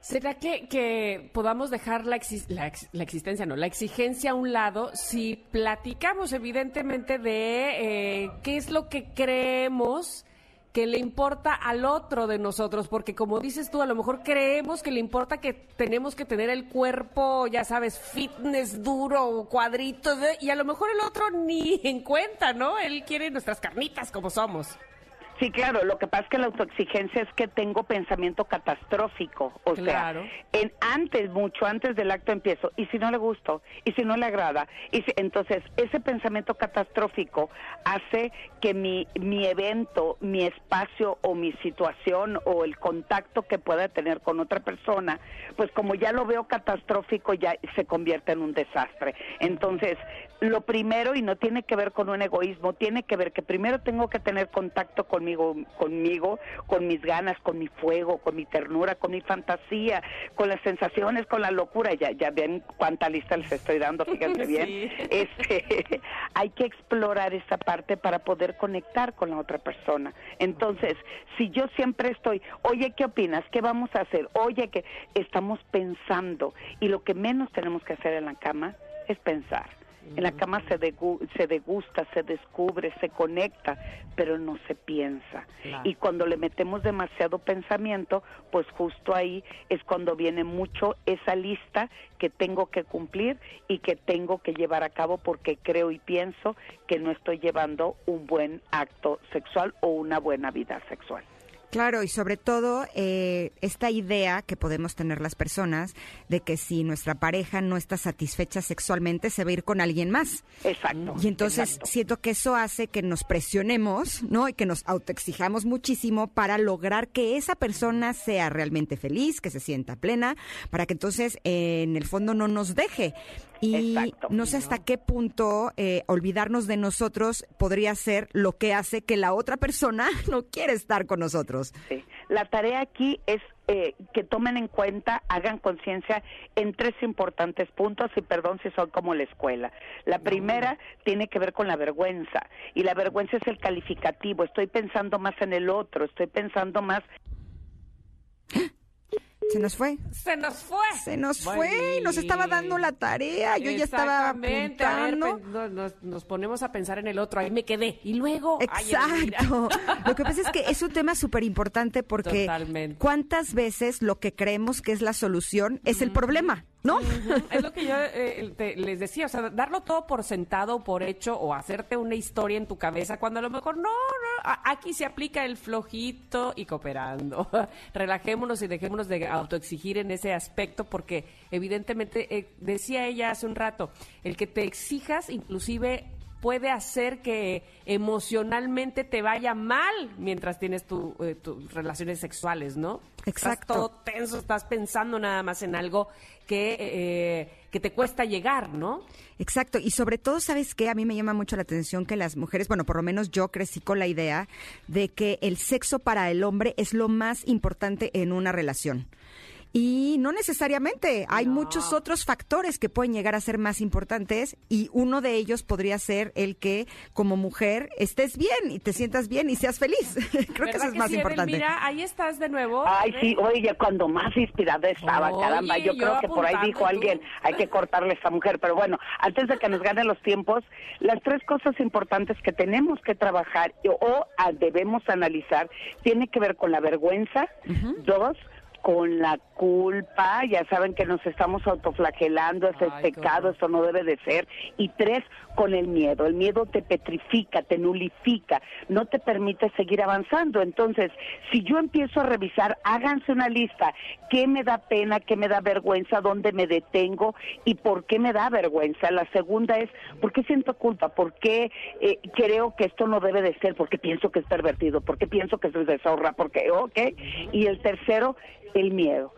¿Será que, que podamos dejar la, la, ex- la existencia, no, la exigencia a un lado si platicamos evidentemente de eh, qué es lo que creemos que le importa al otro de nosotros? Porque como dices tú, a lo mejor creemos que le importa que tenemos que tener el cuerpo, ya sabes, fitness duro, cuadritos, ¿eh? y a lo mejor el otro ni <laughs> en cuenta, ¿no? Él quiere nuestras carnitas como somos. Sí, claro, lo que pasa es que la autoexigencia es que tengo pensamiento catastrófico, o Claro. sea, en antes, mucho antes del acto empiezo, y si no le gusto, y si no le agrada, y si- entonces ese pensamiento catastrófico hace que mi, mi evento, mi espacio o mi situación o el contacto que pueda tener con otra persona, pues como ya lo veo catastrófico, ya se convierte en un desastre. Entonces, lo primero, y no tiene que ver con un egoísmo, tiene que ver que primero tengo que tener contacto conmigo, conmigo, con mis ganas, con mi fuego, con mi ternura, con mi fantasía, con las sensaciones, con la locura. Ya, ya ven cuánta lista les estoy dando, <laughs> fíjense bien. Sí. Este, <laughs> hay que explorar esa parte para poder conectar con la otra persona. Entonces, si yo siempre estoy, oye, ¿qué opinas? ¿Qué vamos a hacer? Oye, que estamos pensando y lo que menos tenemos que hacer en la cama es pensar. En la cama se, degu- se degusta, se descubre, se conecta, pero no se piensa. Claro. Y cuando le metemos demasiado pensamiento, pues justo ahí es cuando viene mucho esa lista que tengo que cumplir y que tengo que llevar a cabo porque creo y pienso que no estoy llevando un buen acto sexual o una buena vida sexual. Claro, y sobre todo eh, esta idea que podemos tener las personas de que si nuestra pareja no está satisfecha sexualmente, se va a ir con alguien más. Exacto. Y entonces exacto. siento que eso hace que nos presionemos, ¿no? Y que nos autoexijamos muchísimo para lograr que esa persona sea realmente feliz, que se sienta plena, para que entonces eh, en el fondo no nos deje. Y Exacto. no sé hasta qué punto eh, olvidarnos de nosotros podría ser lo que hace que la otra persona <laughs> no quiere estar con nosotros. Sí. La tarea aquí es eh, que tomen en cuenta, hagan conciencia en tres importantes puntos y perdón si son como la escuela. La primera tiene que ver con la vergüenza y la vergüenza es el calificativo. Estoy pensando más en el otro, estoy pensando más Se nos fue. Se nos fue. Se nos fue y nos estaba dando la tarea. Yo ya estaba Exactamente. A ver, apuntando. no- nos, nos ponemos a pensar en el otro. Ahí me quedé. Y luego. ay. Exacto. <laughs> Lo que pasa es que es un tema súper importante porque Totalmente. cuántas veces lo que creemos que es la solución es el problema, ¿no? Es lo que yo eh, te- les decía, o sea, darlo todo por sentado, por hecho, o hacerte una historia en tu cabeza, cuando a lo mejor no, no, aquí se aplica el flojito y cooperando. <laughs> Relajémonos y dejémonos de autoexigir en ese aspecto, porque evidentemente, eh, decía ella hace un rato, el que te exijas inclusive puede hacer que emocionalmente te vaya mal mientras tienes tu, eh, tus relaciones sexuales, ¿no? Exacto. Estás todo tenso, estás pensando nada más en algo que, eh, que te cuesta llegar, ¿no? Exacto, y sobre todo, ¿sabes qué? A mí me llama mucho la atención que las mujeres, bueno, por lo menos yo crecí con la idea de que el sexo para el hombre es lo más importante en una relación. Y no necesariamente, hay muchos otros factores que pueden llegar a ser más importantes y uno de ellos podría ser el que como mujer estés bien y te sientas bien y seas feliz. <laughs> Creo que eso ¿Verdad es más sí, importante. Mira, ahí estás de nuevo. Ay, ver. sí, oye, cuando más inspirada estaba, Oye, caramba, yo, yo creo que por ahí dijo tú. alguien, hay que cortarle a esta mujer, pero bueno, antes de que nos ganen los tiempos, las tres cosas importantes que tenemos que trabajar y- o ah, debemos analizar, tiene que ver con la vergüenza, dos, con la culpa, ya saben que nos estamos autoflagelando, eso Ay, es qué pecado, eso no debe de ser, y tres, con el miedo, el miedo te petrifica, te nulifica, no te permite seguir avanzando, entonces, si yo empiezo a revisar, háganse una lista, qué me da pena, qué me da vergüenza, dónde me detengo y por qué me da vergüenza, la segunda es, ¿por qué siento culpa? ¿Por qué eh, creo que esto no debe de ser? ¿Por qué pienso que es pervertido? ¿Por qué pienso que es deshonra? ¿Por qué? Ok, y el tercero, el miedo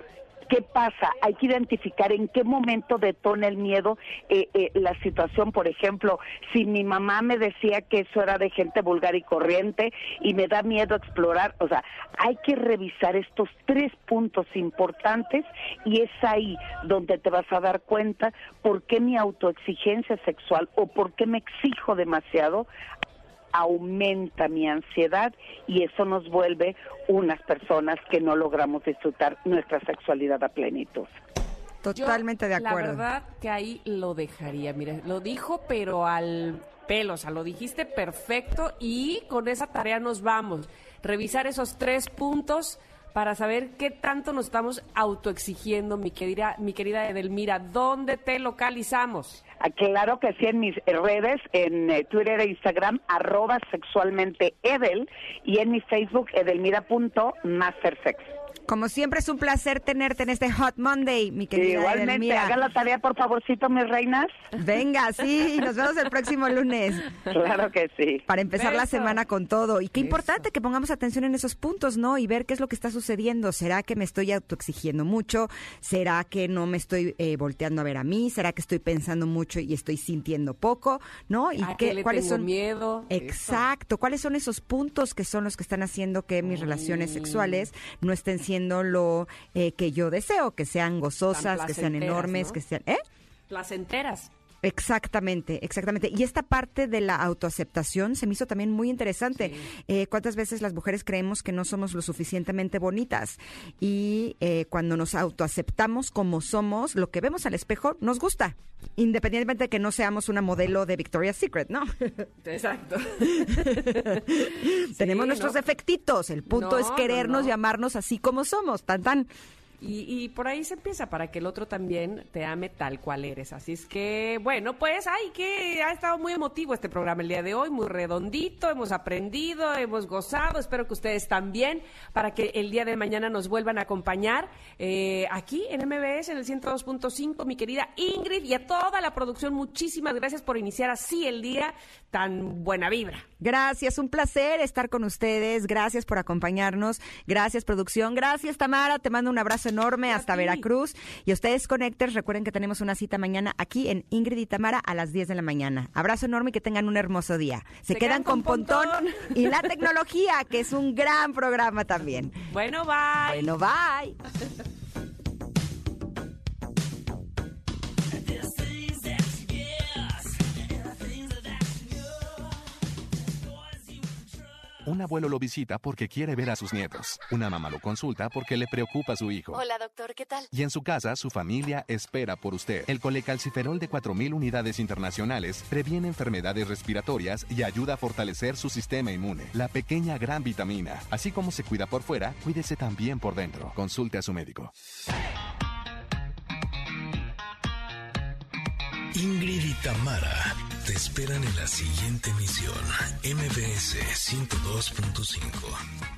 ¿Qué pasa? Hay que identificar en qué momento detona el miedo eh, eh, la situación. Por ejemplo, si mi mamá me decía que eso era de gente vulgar y corriente y me da miedo explorar, o sea, hay que revisar estos tres puntos importantes y es ahí donde te vas a dar cuenta por qué mi autoexigencia sexual o por qué me exijo demasiado aumenta mi ansiedad y eso nos vuelve unas personas que no logramos disfrutar nuestra sexualidad a plenitud. Totalmente de La acuerdo. verdad que ahí lo dejaría. Mire, lo dijo, pero al pelo. O sea, lo dijiste perfecto y con esa tarea nos vamos. Revisar esos tres puntos para saber qué tanto nos estamos autoexigiendo, mi querida, mi querida Edelmira. ¿Dónde te localizamos? Ah, Claro que sí, en mis redes, en eh, Twitter e Instagram, arroba sexualmente Edel, y en mi Facebook, edelmira.mastersex. Como siempre es un placer tenerte en este Hot Monday, mi querida Igualmente, Edelmira. hagan la tarea, por favorcito, mis reinas. Venga, sí, nos vemos el próximo lunes. Claro que sí. Para empezar la semana con todo. Y qué importante que pongamos atención en esos puntos, ¿no? Y ver qué es lo que está sucediendo. ¿Será que me estoy autoexigiendo mucho? ¿Será que no me estoy eh, volteando a ver a mí? ¿Será que estoy pensando mucho y estoy sintiendo poco? ¿No? ¿Y ¿A qué le cuáles tengo son miedo? Exacto. ¿Cuáles son esos puntos que son los que están haciendo que mis relaciones Mm. sexuales no estén siendo lo eh, que yo deseo? Que sean gozosas, que sean enormes, ¿no? que sean... ¿Eh? Placenteras. Exactamente, exactamente. Y esta parte de la autoaceptación se me hizo también muy interesante. Eh, ¿Cuántas veces las mujeres creemos que no somos lo suficientemente bonitas? Y eh, cuando nos autoaceptamos como somos, lo que vemos al espejo nos gusta, independientemente de que no seamos una modelo de Victoria's Secret, ¿no? <laughs> Exacto. <laughs> Tenemos nuestros ¿no? defectitos. El punto No, es no, querernos, no. llamarnos así como somos, tan tan. Y, y por ahí se empieza para que el otro también te ame tal cual eres. Así es que, bueno, pues, ay, que ha estado muy emotivo este programa el día de hoy, muy redondito, hemos aprendido, hemos gozado, espero que ustedes también, para que el día de mañana nos vuelvan a acompañar eh, aquí en MBS, en el 102.5, mi querida Ingrid, y a toda la producción, muchísimas gracias por iniciar así el día tan buena vibra. Gracias, un placer estar con ustedes. Gracias por acompañarnos. Gracias, producción. Gracias, Tamara. Te mando un abrazo enorme hasta Veracruz. Y ustedes, Connectors, recuerden que tenemos una cita mañana aquí en Ingrid y Tamara a las 10 de la mañana. Abrazo enorme y que tengan un hermoso día. Se, Se quedan, quedan con con Pontón Pontón. y la tecnología, que es un gran programa también. Bueno, bye. Bueno, bye. Un abuelo lo visita porque quiere ver a sus nietos. Una mamá lo consulta porque le preocupa su hijo. Hola, doctor, ¿qué tal? Y en su casa, su familia espera por usted. El colecalciferol de 4.000 unidades internacionales previene enfermedades respiratorias y ayuda a fortalecer su sistema inmune. La pequeña gran vitamina. Así como se cuida por fuera, cuídese también por dentro. Consulte a su médico. Ingrid y Tamara te esperan en la siguiente emisión, MBS 102.5.